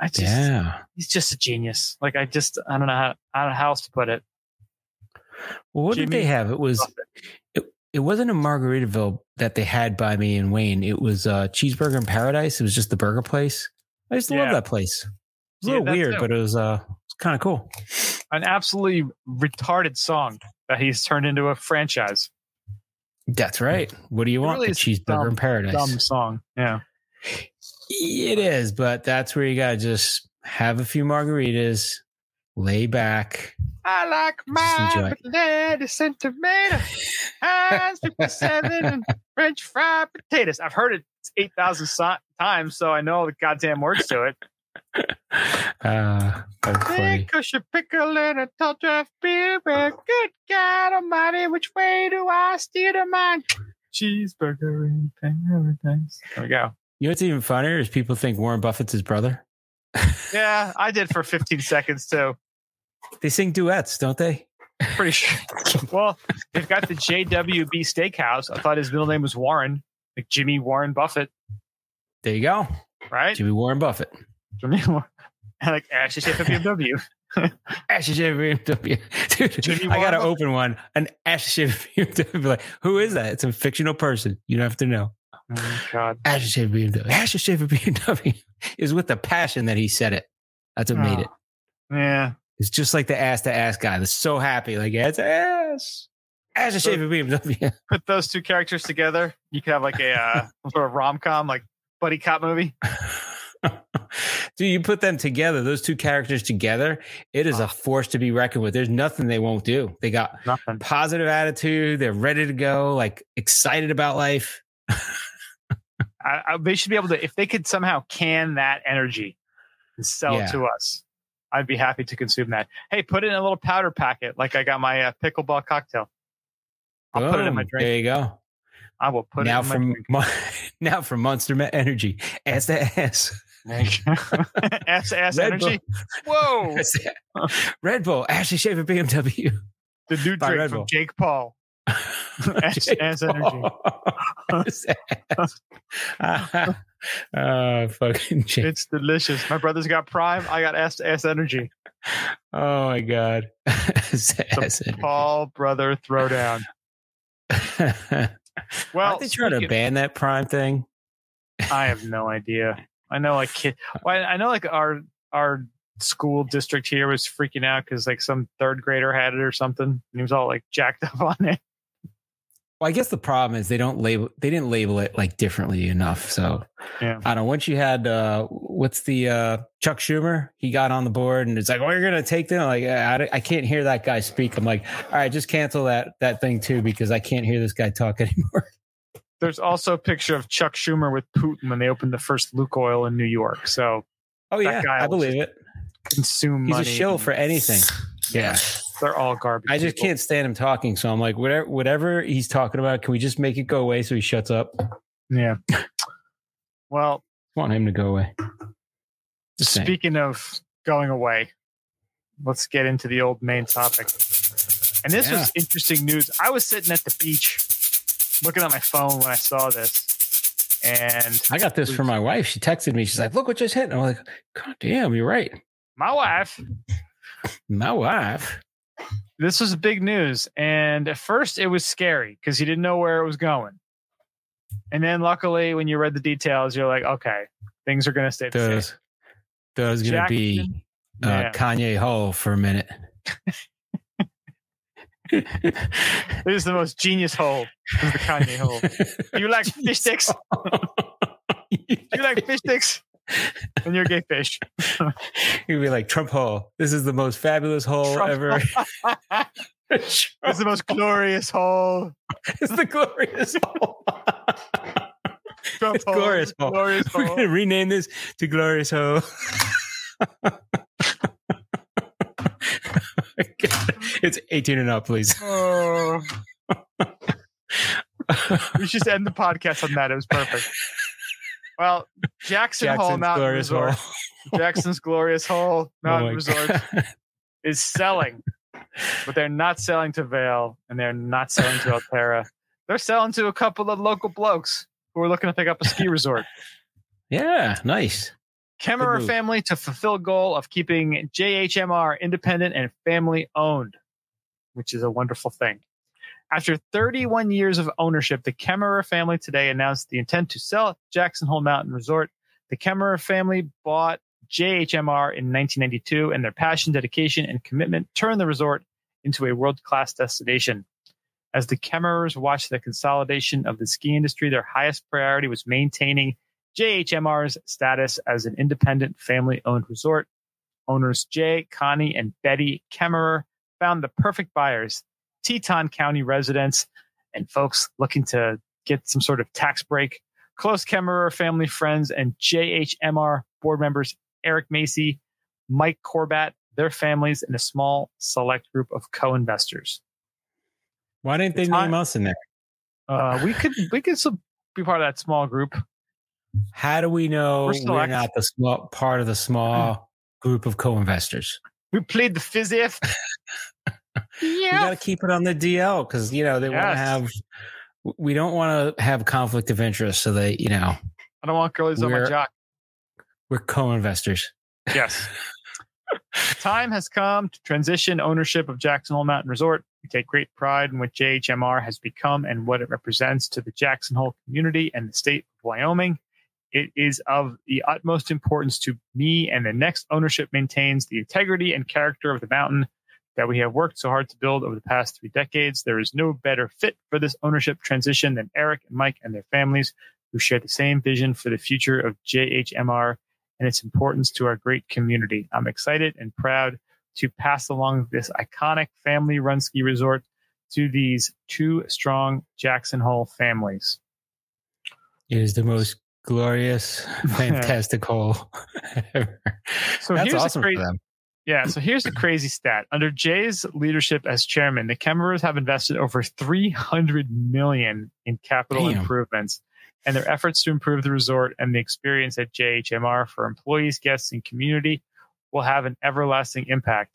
I just Yeah. he's just a genius. Like I just I don't know how I don't know how else to put it. Well, what Jimmy did they have? It was, it, wasn't a Margaritaville that they had by me and Wayne. It was uh, Cheeseburger in Paradise. It was just the burger place. I used to love that place. It was a little weird, too. but it was uh, kind of cool. An absolutely retarded song that he's turned into a franchise. That's right. What do you It want? really the Cheeseburger dumb- in Paradise. Dumb song. Yeah. It is, but that's where you got to just have a few margaritas, lay back. I like mine it. with lettuce and tomato, Heinz 57 and French fried potatoes. I've heard it 8,000 so- times, so I know the goddamn words to it. Uh, that's funny. Cushion pickle and a tall draft beer. But good God Almighty, which way do I steer to mine? Cheeseburger in paradise. There we go. You know what's even funnier is people think Warren Buffett's his brother. Yeah, I did for 15 seconds too. They sing duets, don't they? Pretty sure. Well, they've got the JWB Steakhouse. I thought his middle name was Warren, like Jimmy Warren Buffett, There you go. right? Jimmy Warren Buffett. Jimmy Warren. And like Ashley shape of BMW. Ashley Schaefer BMW. Dude, Jimmy I got to open one. An Ashley Schaefer BMW. Like, who is that? It's a fictional person. You don't have to know. Oh, God. Ashley Schaefer BMW. Ashley Schaefer BMW is with the passion that he said it. That's what made Oh. it. Yeah. It's just like the ass to ass guy that's so happy. Like, it's ass. Ashley So- Schaefer BMW. Put those two characters together. You could have like a uh, sort of rom com, like buddy cop movie. Dude, you put them together, those two characters together, it is a force to be reckoned with. There's nothing they won't do. They got Nothing. positive attitude. They're ready to go, like excited about life. I, I, they should be able to, if they could somehow can that energy and sell Yeah. it to us, I'd be happy to consume that. Hey, put it in a little powder packet, like I got my uh, pickleball cocktail. I'll put it in my drink. There you go. I will put now it in my from drink. Now from Monster Energy, ass to ass. ass ass Red energy. Bull. Whoa! Red Bull, Ashley Schaefer BMW. The new By drink Red from Bull. Jake Paul. Ass- ass energy. Ass ass. Oh, fucking shit. It's delicious. My brother's got Prime. I got ass ass energy. Oh my god. Energy. Paul brother throwdown. Well, Aren't they trying to ban that Prime thing? I have no idea. I know like kid. Well, I know like our our school district here was freaking out because like some third grader had it or something, and he was all like jacked up on it. Well, I guess the problem is they don't label they didn't label it like differently enough. So Yeah. I don't know. Once you had uh what's the uh Chuck Schumer, he got on the board and it's like, oh, you're gonna take them. Like I, I can't hear that guy speak. I'm like, all right, just cancel that that thing too because I can't hear this guy talk anymore. There's also a picture of Chuck Schumer with Putin when they opened the first Lukoil in New York. So Oh That yeah, guy I believe it. consume He's money. a shill for anything. Yeah. They're all garbage. I just people. can't stand him talking. So I'm like, whatever whatever he's talking about, can we just make it go away so he shuts up? Yeah. Well, I want him to go away. Just saying. Speaking of going away, let's get into the old main topic. And this Yeah. was interesting news. I was sitting at the beach looking at my phone when I saw this. And I got this from my wife. She texted me. She's like, look what just hit. And I'm like, God damn, you're right. my wife, My wife. This was big news. And at first it was scary because you didn't know where it was going. And then luckily, when you read the details, you're like, okay, things are going to stay the same. There's, going to be uh, Yeah. Kanye Hole for a minute. This is the most genius hole. This is the Kanye hole. You like fish sticks? You like fish sticks? And you're a gay fish. You'd be like Trump hole. This is the most fabulous hole Trump ever. It's the most glorious hole. it's the glorious hole. Trump It's hole. glorious hole. Glorious We're hole. gonna rename this to glorious hole. it's 18 and up, please. Oh, we should end the podcast on that. It was perfect. Well, Jackson Hole Mountain glorious Resort, hole. Jackson's Glorious Hole Mountain Oh Resort God. is selling, but they're not selling to Vail and they're not selling to Alterra. They're selling to a couple of local blokes who are looking to pick up a ski resort. Yeah, nice. Kemmerer family to fulfill goal of keeping JHMR independent and family owned, which is a wonderful thing. After 31 years of ownership, the Kemmerer family today announced the intent to sell Jackson Hole Mountain Resort. The Kemmerer family bought JHMR in 1992, and their passion, dedication, and commitment turned the resort into a world-class destination. As the Kemmerers watched the consolidation of the ski industry, their highest priority was maintaining JHMR's status as an independent family owned resort. Owners Jay, Connie, and Betty Kemmerer found the perfect buyers, Teton County residents, and folks looking to get some sort of tax break. Close Kemmerer family friends and JHMR board members Eric Macy, Mike Corbat, their families, and a small select group of co investors. Why didn't they name us in there? Uh, we could we could still be part of that small group. How do we know We're we're, not the small part of the small group of co-investors? We played the physif. We got to keep it on the DL because you know they want to have. We don't want to have conflict of interest, so they, you know, I don't want girlies on my We're- jock. we're co-investors. Yes. Time has come to transition ownership of Jackson Hole Mountain Resort. We take great pride in what JHMR has become and what it represents to the Jackson Hole community and the state of Wyoming. It is of the utmost importance to me and the next ownership maintains the integrity and character of the mountain that we have worked so hard to build over the past three decades. There is no better fit for this ownership transition than Eric and Mike and their families who share the same vision for the future of JHMR and its importance to our great community. I'm excited and proud to pass along this iconic family run ski resort to these two strong Jackson Hole families. It is the most glorious, fantastic hole ever. So That's here's awesome a great for them. Yeah, so here's the crazy stat. Under Jay's leadership as chairman, the Kemmerers have invested over 300 million in capital Damn. improvements, and their efforts to improve the resort and the experience at JHMR for employees, guests, and community will have an everlasting impact.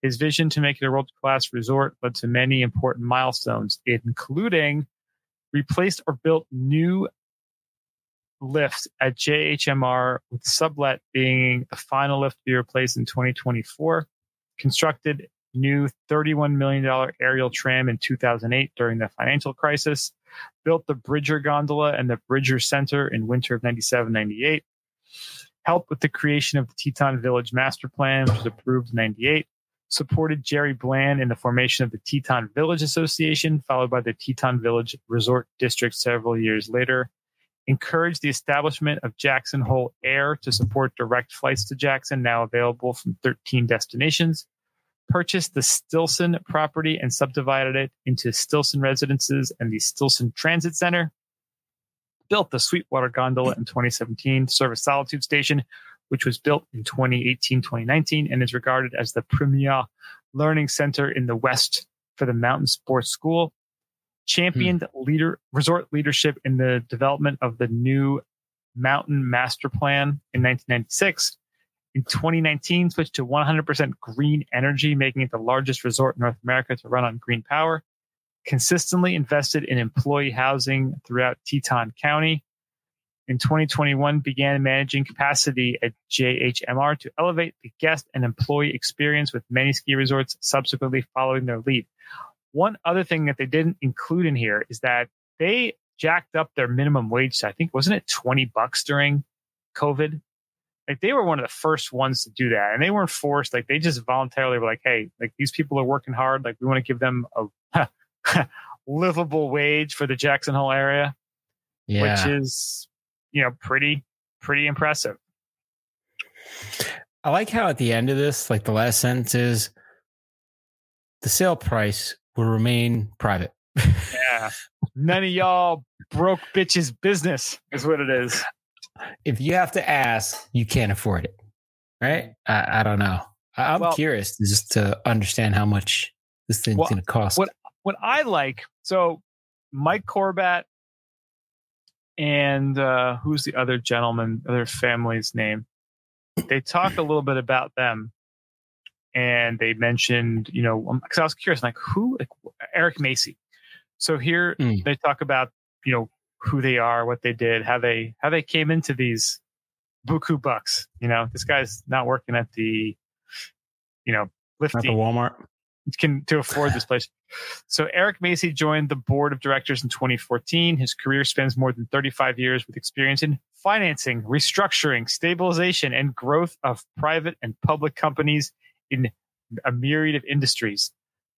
His vision to make it a world-class resort led to many important milestones, including replaced or built new lifts at JHMR, with Sublette being the final lift to be replaced in 2024. Constructed new $31 million aerial tram in 2008 during the financial crisis. Built the Bridger gondola and the Bridger Center in winter of 97 98. Helped with the creation of the Teton Village Master Plan, which was approved in 98. Supported Jerry Blann in the formation of the Teton Village Association, followed by the Teton Village Resort District several years later encouraged the establishment of Jackson Hole Air to support direct flights to Jackson, now available from 13 destinations. Purchased the Stilson property and subdivided it into Stilson residences and the Stilson Transit Center. Built the Sweetwater Gondola in 2017 Service Solitude Station, which was built in 2018 2019 and is regarded as the premier learning center in the West for the Mountain Sports School championed hmm. leader resort leadership in the development of the new mountain master plan in 1996 in 2019 switched to 100% green energy making it the largest resort in north america to run on green power. Consistently invested in employee housing throughout teton county. In 2021 began managing capacity at jhmr to elevate the guest and employee experience with many ski resorts subsequently following their lead one other thing that they didn't include in here is that they jacked up their minimum wage. I think wasn't it twenty bucks during COVID? Like they were one of the first ones to do that, and they weren't forced. Like they just voluntarily were like, "Hey, like these people are working hard. Like we want to give them a livable wage for the Jackson Hole area, Yeah. which is you know pretty pretty impressive." I like how at the end of this, like the last sentence is the sale price will remain private. Yeah, none of y'all broke bitches business is what it is. if you have to ask, you can't afford it. Right? I, I don't know. I, I'm Well- curious just to understand how much this thing's Well, going to cost. what- what I like, so Mike Corbat and uh, who's the other gentleman, other family's name? They talk a little bit about them, and they mentioned, you know, because I was curious, like who, like Eric Macy. So here Mm. they talk about, you know, who they are, what they did, how they how they came into these buku bucks. You know, this guy's not working at the, you know, Not the lifting Walmart. can to afford this place. So Eric Macy joined the board of directors in 2014. His career spans more than 35 years with experience in financing, restructuring, stabilization, and growth of private and public companies in a myriad of industries.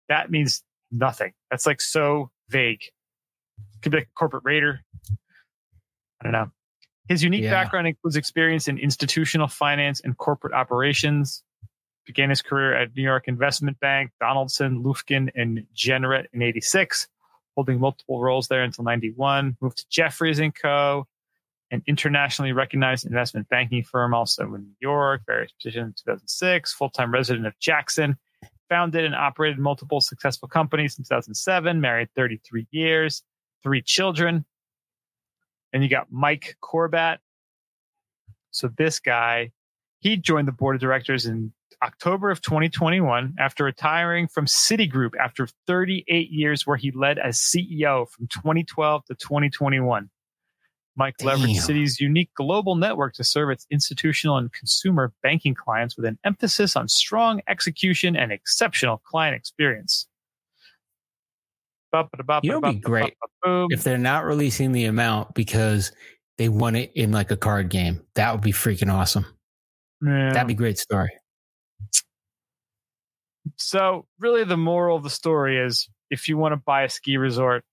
That means nothing. That's like so vague. Could be like a corporate raider. I don't know. His unique Yeah. background includes experience in institutional finance and corporate operations, began his career at New York Investment Bank, Donaldson, Lufkin, and Jenrette in 86, holding multiple roles there until 91. Moved to Jefferies & Co., an internationally recognized investment banking firm also in New York, various positions in 2006, full-time resident of Jackson, founded and operated multiple successful companies in 2007, married 33 years, three children. And you got Mike Corbat. So this guy, he joined the board of directors in October of 2021 after retiring from Citigroup after 38 years, where he led as CEO from 2012 to 2021. Mike leveraged Damn. Citi's unique global network to serve its institutional and consumer banking clients with an emphasis on strong execution and exceptional client experience. You know be great? If they're not releasing the amount because they won it in like a card game, that would be freaking awesome. Yeah. That'd be a great story. So, really, the moral of the story is if you want to buy a ski resort,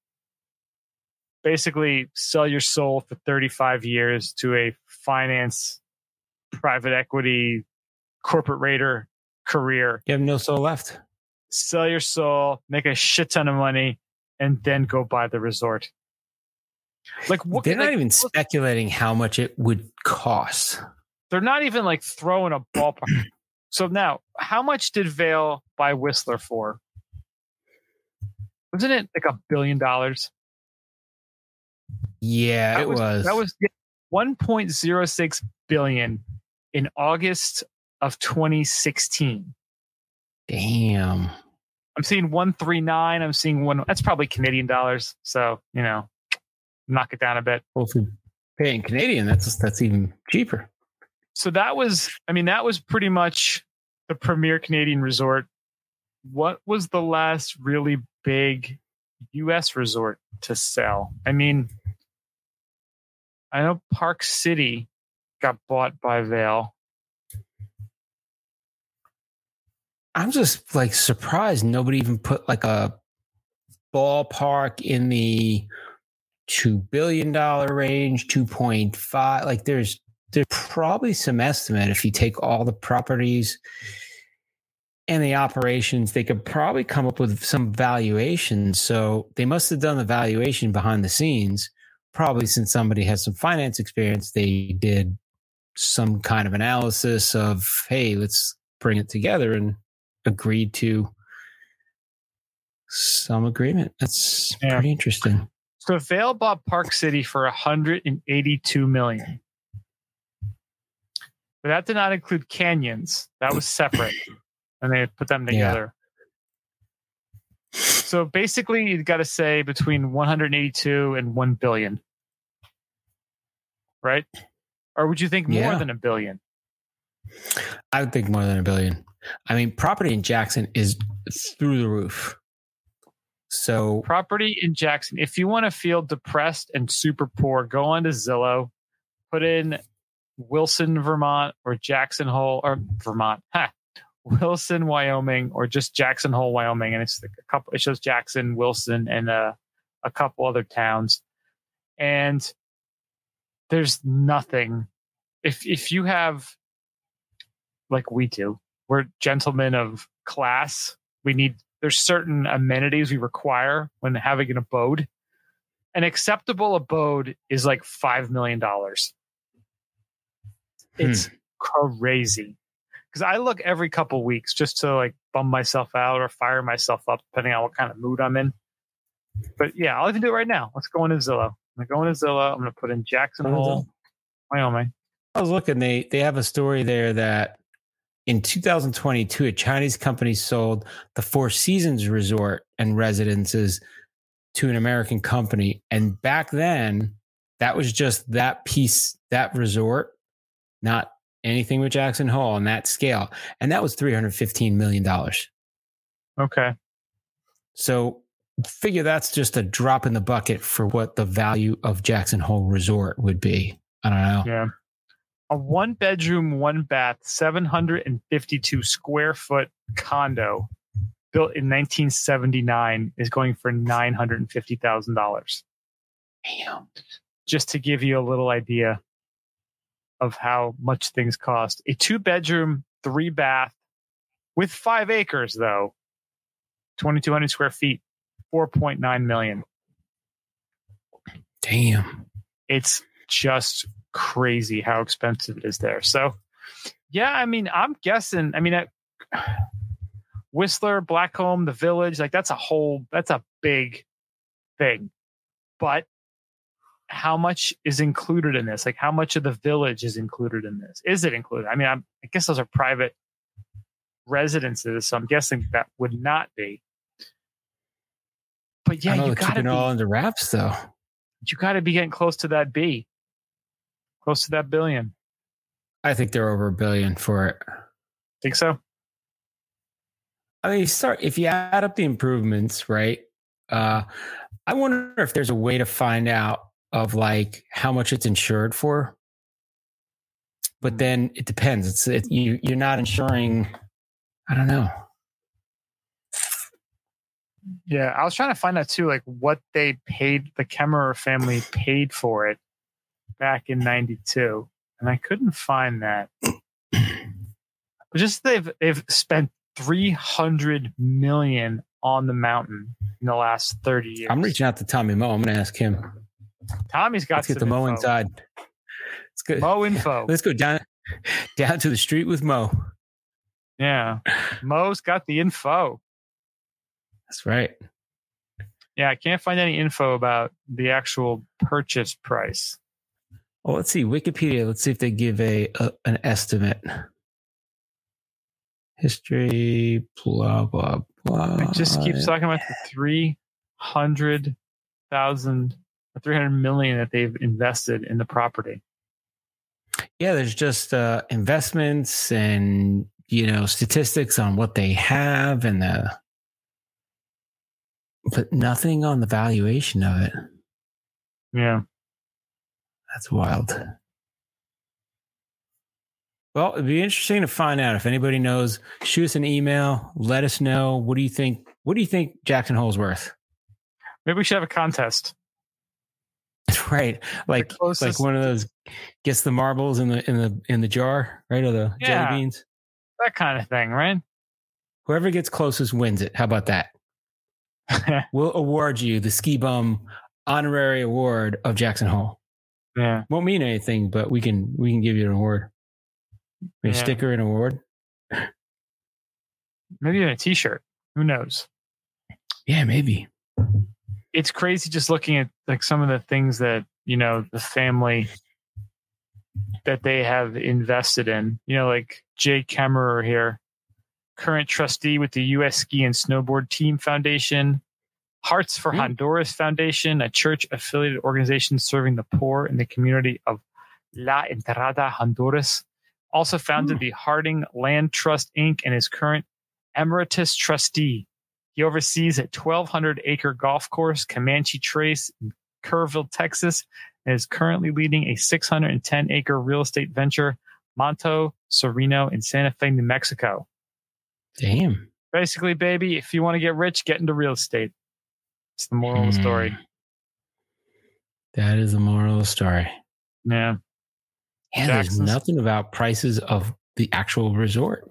basically sell your soul for 35 years to a finance, private equity, corporate raider career. You have no soul left. Sell your soul, make a shit ton of money, and then go buy the resort. Like, what? They're not like, even speculating how much it would cost. they're not even like throwing a ballpark. So now, how much did Vail buy Whistler for? Wasn't it like a billion dollars? Yeah, That it was. That was 1.06 billion in August of 2016. damn. I'm seeing 139. I'm seeing one. That's probably Canadian dollars. So, you know, knock it down a bit. Well, if we pay in Canadian, that's that's even cheaper. So that was, I mean, that was pretty much the premier Canadian resort. What was the last really big US resort to sell? I mean, I know Park City got bought by Vail. I'm just like surprised nobody even put like a ballpark in the two billion dollar range, two point five. Like there's there's probably some estimate if you take all the properties and the operations, they could probably come up with some valuation. So they must have done the valuation behind the scenes. Probably since somebody has some finance experience, they did some kind of analysis of, hey, let's bring it together and agreed to some agreement. That's Yeah. pretty interesting. So Vail bought Park City for 182 million. But that did not include canyons. That was separate. and they put them Yeah. together. So basically you've got to say between 182 and 1 billion. Right? Or would you think more Yeah. than a billion? I would think more than a billion. I mean, property in Jackson is through the roof. So Property in Jackson. If you want to feel depressed and super poor, go on to Zillow, put in Wilson, Vermont, or Jackson Hole, or Vermont, ha, Wilson, Wyoming, or just Jackson Hole, Wyoming, and it's a couple. It shows Jackson, Wilson, and uh, a couple other towns, and there's nothing. If if you have, like we do, we're gentlemen of class. We need there's certain amenities we require when having an abode. An acceptable abode is like five million dollars. It's hmm. crazy because I look every couple weeks just to like bum myself out or fire myself up, depending on what kind of mood I'm in. But yeah, I'll even do it right now. Let's go into Zillow. I'm gonna Zillow. I'm gonna put in Jackson Hole, Wyoming. I was looking, they they have a story there that in 2022, a Chinese company sold the Four Seasons Resort and residences to an American company. And back then, that was just that piece, that resort, not anything with Jackson Hole on that scale. And that was $315 million. Okay. So figure that's just a drop in the bucket for what the value of Jackson Hole Resort would be. I don't know. Yeah. A one bedroom, one bath, 752 square foot condo built in 1979 is going for $950,000. Damn. Just to give you a little idea of how much things cost. A two bedroom, three bath with five acres, though, 2,200 square feet, 4.9 million. Damn. it's just crazy how expensive it is there. So, yeah, I mean, I'm guessing. I mean, at Whistler, Blackcomb, the Village, like that's a whole that's a big thing. But how much is included in this? Like, how much of the Village is included in this? Is it included? I mean, I'm, I guess those are private residences, so I'm guessing that would not be. But yeah, I know you they're gotta keeping be all under wraps, though. you got to be getting close to that B, close to that billion. I think they're over a billion for it. Think so? I mean, you start if you add up the improvements, right? Uh, I wonder if there's a way to find out of like how much it's insured for. But then it depends. It's it, you. You're not insuring. I don't know. Yeah, I was trying to find out too, like what they paid the Kemmerer family paid for it back in '92, and I couldn't find that. But just they've they've spent 300 million on the mountain in the last 30 years. I'm reaching out to Tommy Moe. I'm going to ask him. Tommy's got Let's get the info. inside. Let's go. Mo info. Let's go down down to the street with Mo. Yeah. Mo's got the info. That's right. Yeah, I can't find any info about the actual purchase price. Well, let's see Wikipedia. Let's see if they give a, a an estimate. History, blah blah blah. It just keeps talking about the three hundred thousand, three hundred million that they've invested in the property. Yeah, there's just uh, investments and you know statistics on what they have and the, but nothing on the valuation of it. Yeah. That's wild. Well, it'd be interesting to find out if anybody knows. Shoot us an email. Let us know. What do you think? What do you think Jackson Hole's worth? Maybe we should have a contest. right, like closest- like one of those gets the marbles in the in the in the jar, right, or the Yeah. jelly beans. That kind of thing, right? Whoever gets closest wins it. How about that? We'll award you the Ski Bum honorary award of Jackson Hole. yeah. Won't mean anything, but we can we can give you an award. A Yeah. sticker and award. Maybe even a t shirt. Who knows? Yeah, maybe. It's crazy just looking at like some of the things that, you know, the family that they have invested in. You know, like Jay Kemmerer here, current trustee with the US Ski and Snowboard Team Foundation, Hearts for Hmm. Honduras Foundation, a church affiliated organization serving the poor in the community of La Entrada, Honduras. Also founded Hmm. the Harding Land Trust Inc. and is current emeritus trustee. He oversees a 1,200 acre golf course, Comanche Trace in Kerrville, Texas, and is currently leading a 610 acre real estate venture, Monto Sereno in Santa Fe, New Mexico. Damn. Basically, baby, if you want to get rich, get into real estate. It's the moral of the story. Hmm. That is the moral of the story. Yeah. Yeah, there's nothing about prices of the actual resort.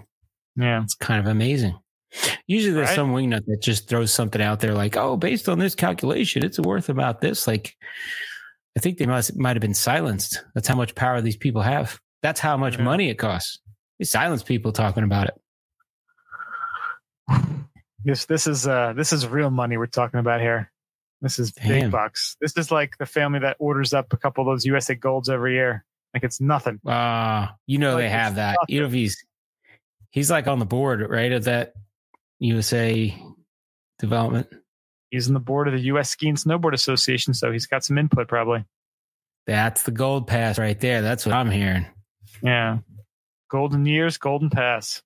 Yeah. It's kind of amazing. Usually there's Right? some wingnut that just throws something out there like, oh, based on this calculation, it's worth about this. Like, I think they must might have been silenced. That's how much power these people have. That's how much Yeah. money it costs. They silence people talking about it. This this is uh this is real money we're talking about here. This is big bucks. This is like the family that orders up a couple of those USA golds every year. Like it's nothing. Uh, you know Like, they have that. You know if he's he's like on the board, right, of that USA development. He's on the board of the US Ski and Snowboard Association, so he's got some input probably. That's the gold pass right there. That's what I'm hearing. Yeah. Golden years, golden pass.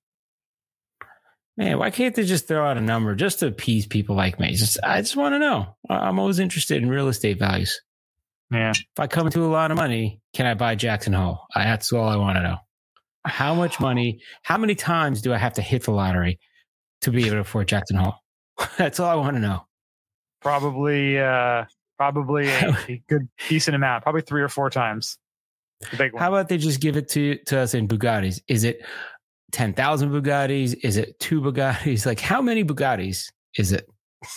Man, why can't they just throw out a number just to appease people like me? Just I just want to know. I'm always interested in real estate values. Yeah. If I come into a lot of money, can I buy Jackson Hole? That's all I want to know. How much money? How many times do I have to hit the lottery to be able to afford Jackson Hole? that's all I want to know. Probably uh probably a, good decent amount. Probably three or four times. The big one. How about they just give it to to us in Bugattis? Is it ten thousand Bugattis? Is it two Bugattis? Like how many Bugattis is it?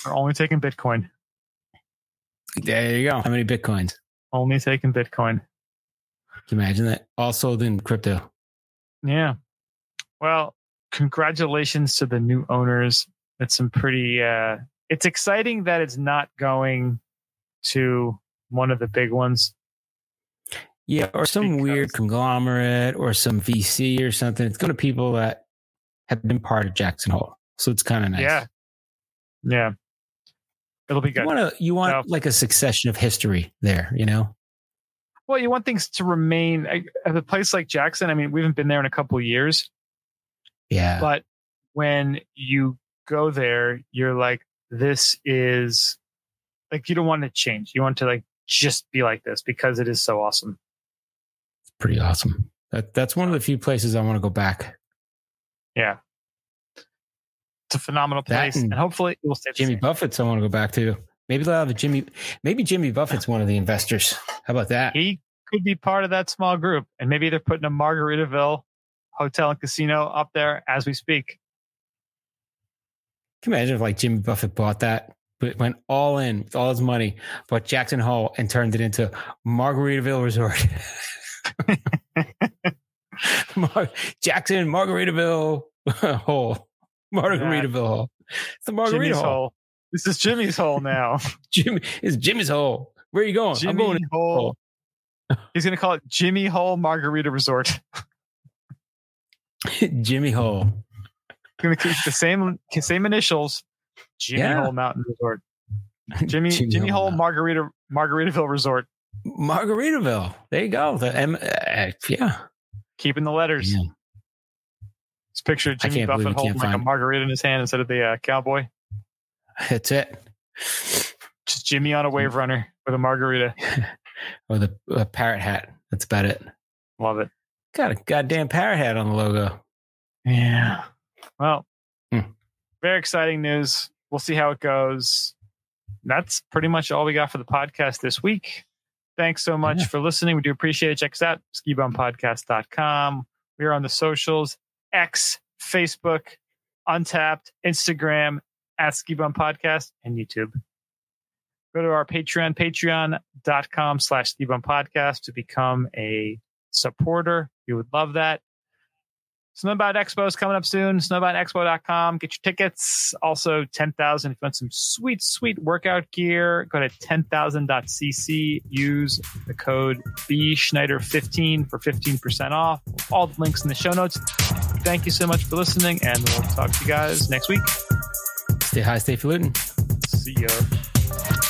We're only taking Bitcoin. There you go. How many bitcoins? Only taking Bitcoin. Can you imagine that? All sold in crypto. Yeah. Well, congratulations to the new owners. It's some pretty uh it's exciting that it's not going to one of the big ones. Yeah, or some weird conglomerate or some VC or something. It's going to people that have been part of Jackson Hole. So it's kind of nice. Yeah. Yeah. It'll be good. You to you want like a succession of history there, you know? well, you want things to remain at a place like Jackson. I mean, we haven't been there in a couple of years, Yeah. but when you go there, you're like, this is like you don't want to change. You want to like just be like this because it is so awesome. Pretty awesome. That that's one of the few places I want to go back. Yeah. It's a phenomenal place. and And, hopefully it will stay the Jimmy. Buffett's I want to go back to. Maybe they'll have a Jimmy maybe Jimmy Buffett's one of the investors. How about that? He could be part of that small group. And maybe they're putting a Margaritaville hotel and casino up there as we speak. Can you imagine if like Jimmy Buffett bought that, but went all in with all his money, bought Jackson Hole and turned it into Margaritaville Resort. Mar- Jackson, Margaritaville hole. Margaritaville hole. It's the Margarita hole. hole. This is Jimmy's hole now. Jimmy it's Jimmy's hole. Where are you going? I'm going in hole. hole. He's gonna call it Jimmy Hole Margarita Resort. Jimmy Hole. gonna keep the same same initials. Jimmy Yeah. Hole Mountain Resort. Jimmy Jimmy, Hole Mountain. Margarita Margaritaville Resort. Margaritaville. There you go. The M- uh, yeah. Keeping the letters. Yeah. It's picture of I Jimmy Buffett holding like a margarita in his hand instead of the uh, cowboy. That's it. Just Jimmy on a wave runner with a margarita. Or the uh, parrot hat. That's about it. Love it. Got a goddamn parrot hat on the logo. Yeah. Well, Hmm. very exciting news. We'll see how it goes. That's pretty much all we got for the podcast this week. Thanks so much Yeah. for listening. We do appreciate it. Check us out, skibumpodcast.com. We are on the socials, X, Facebook, Untappd, Instagram, at Skibum Podcast, and YouTube. Go to our Patreon, patreon.com slash Skibum Podcast to become a supporter. We would love that. Snowbound Expo is coming up soon. Snowboundexpo.com. Get your tickets. Also, 10,000. If you want some sweet, sweet workout gear, go to 10,000.cc. Use the code BSchneider15 for 15% off. All the links in the show notes. Thank you so much for listening, and we'll talk to you guys next week. Stay high, stay falutin'. See ya.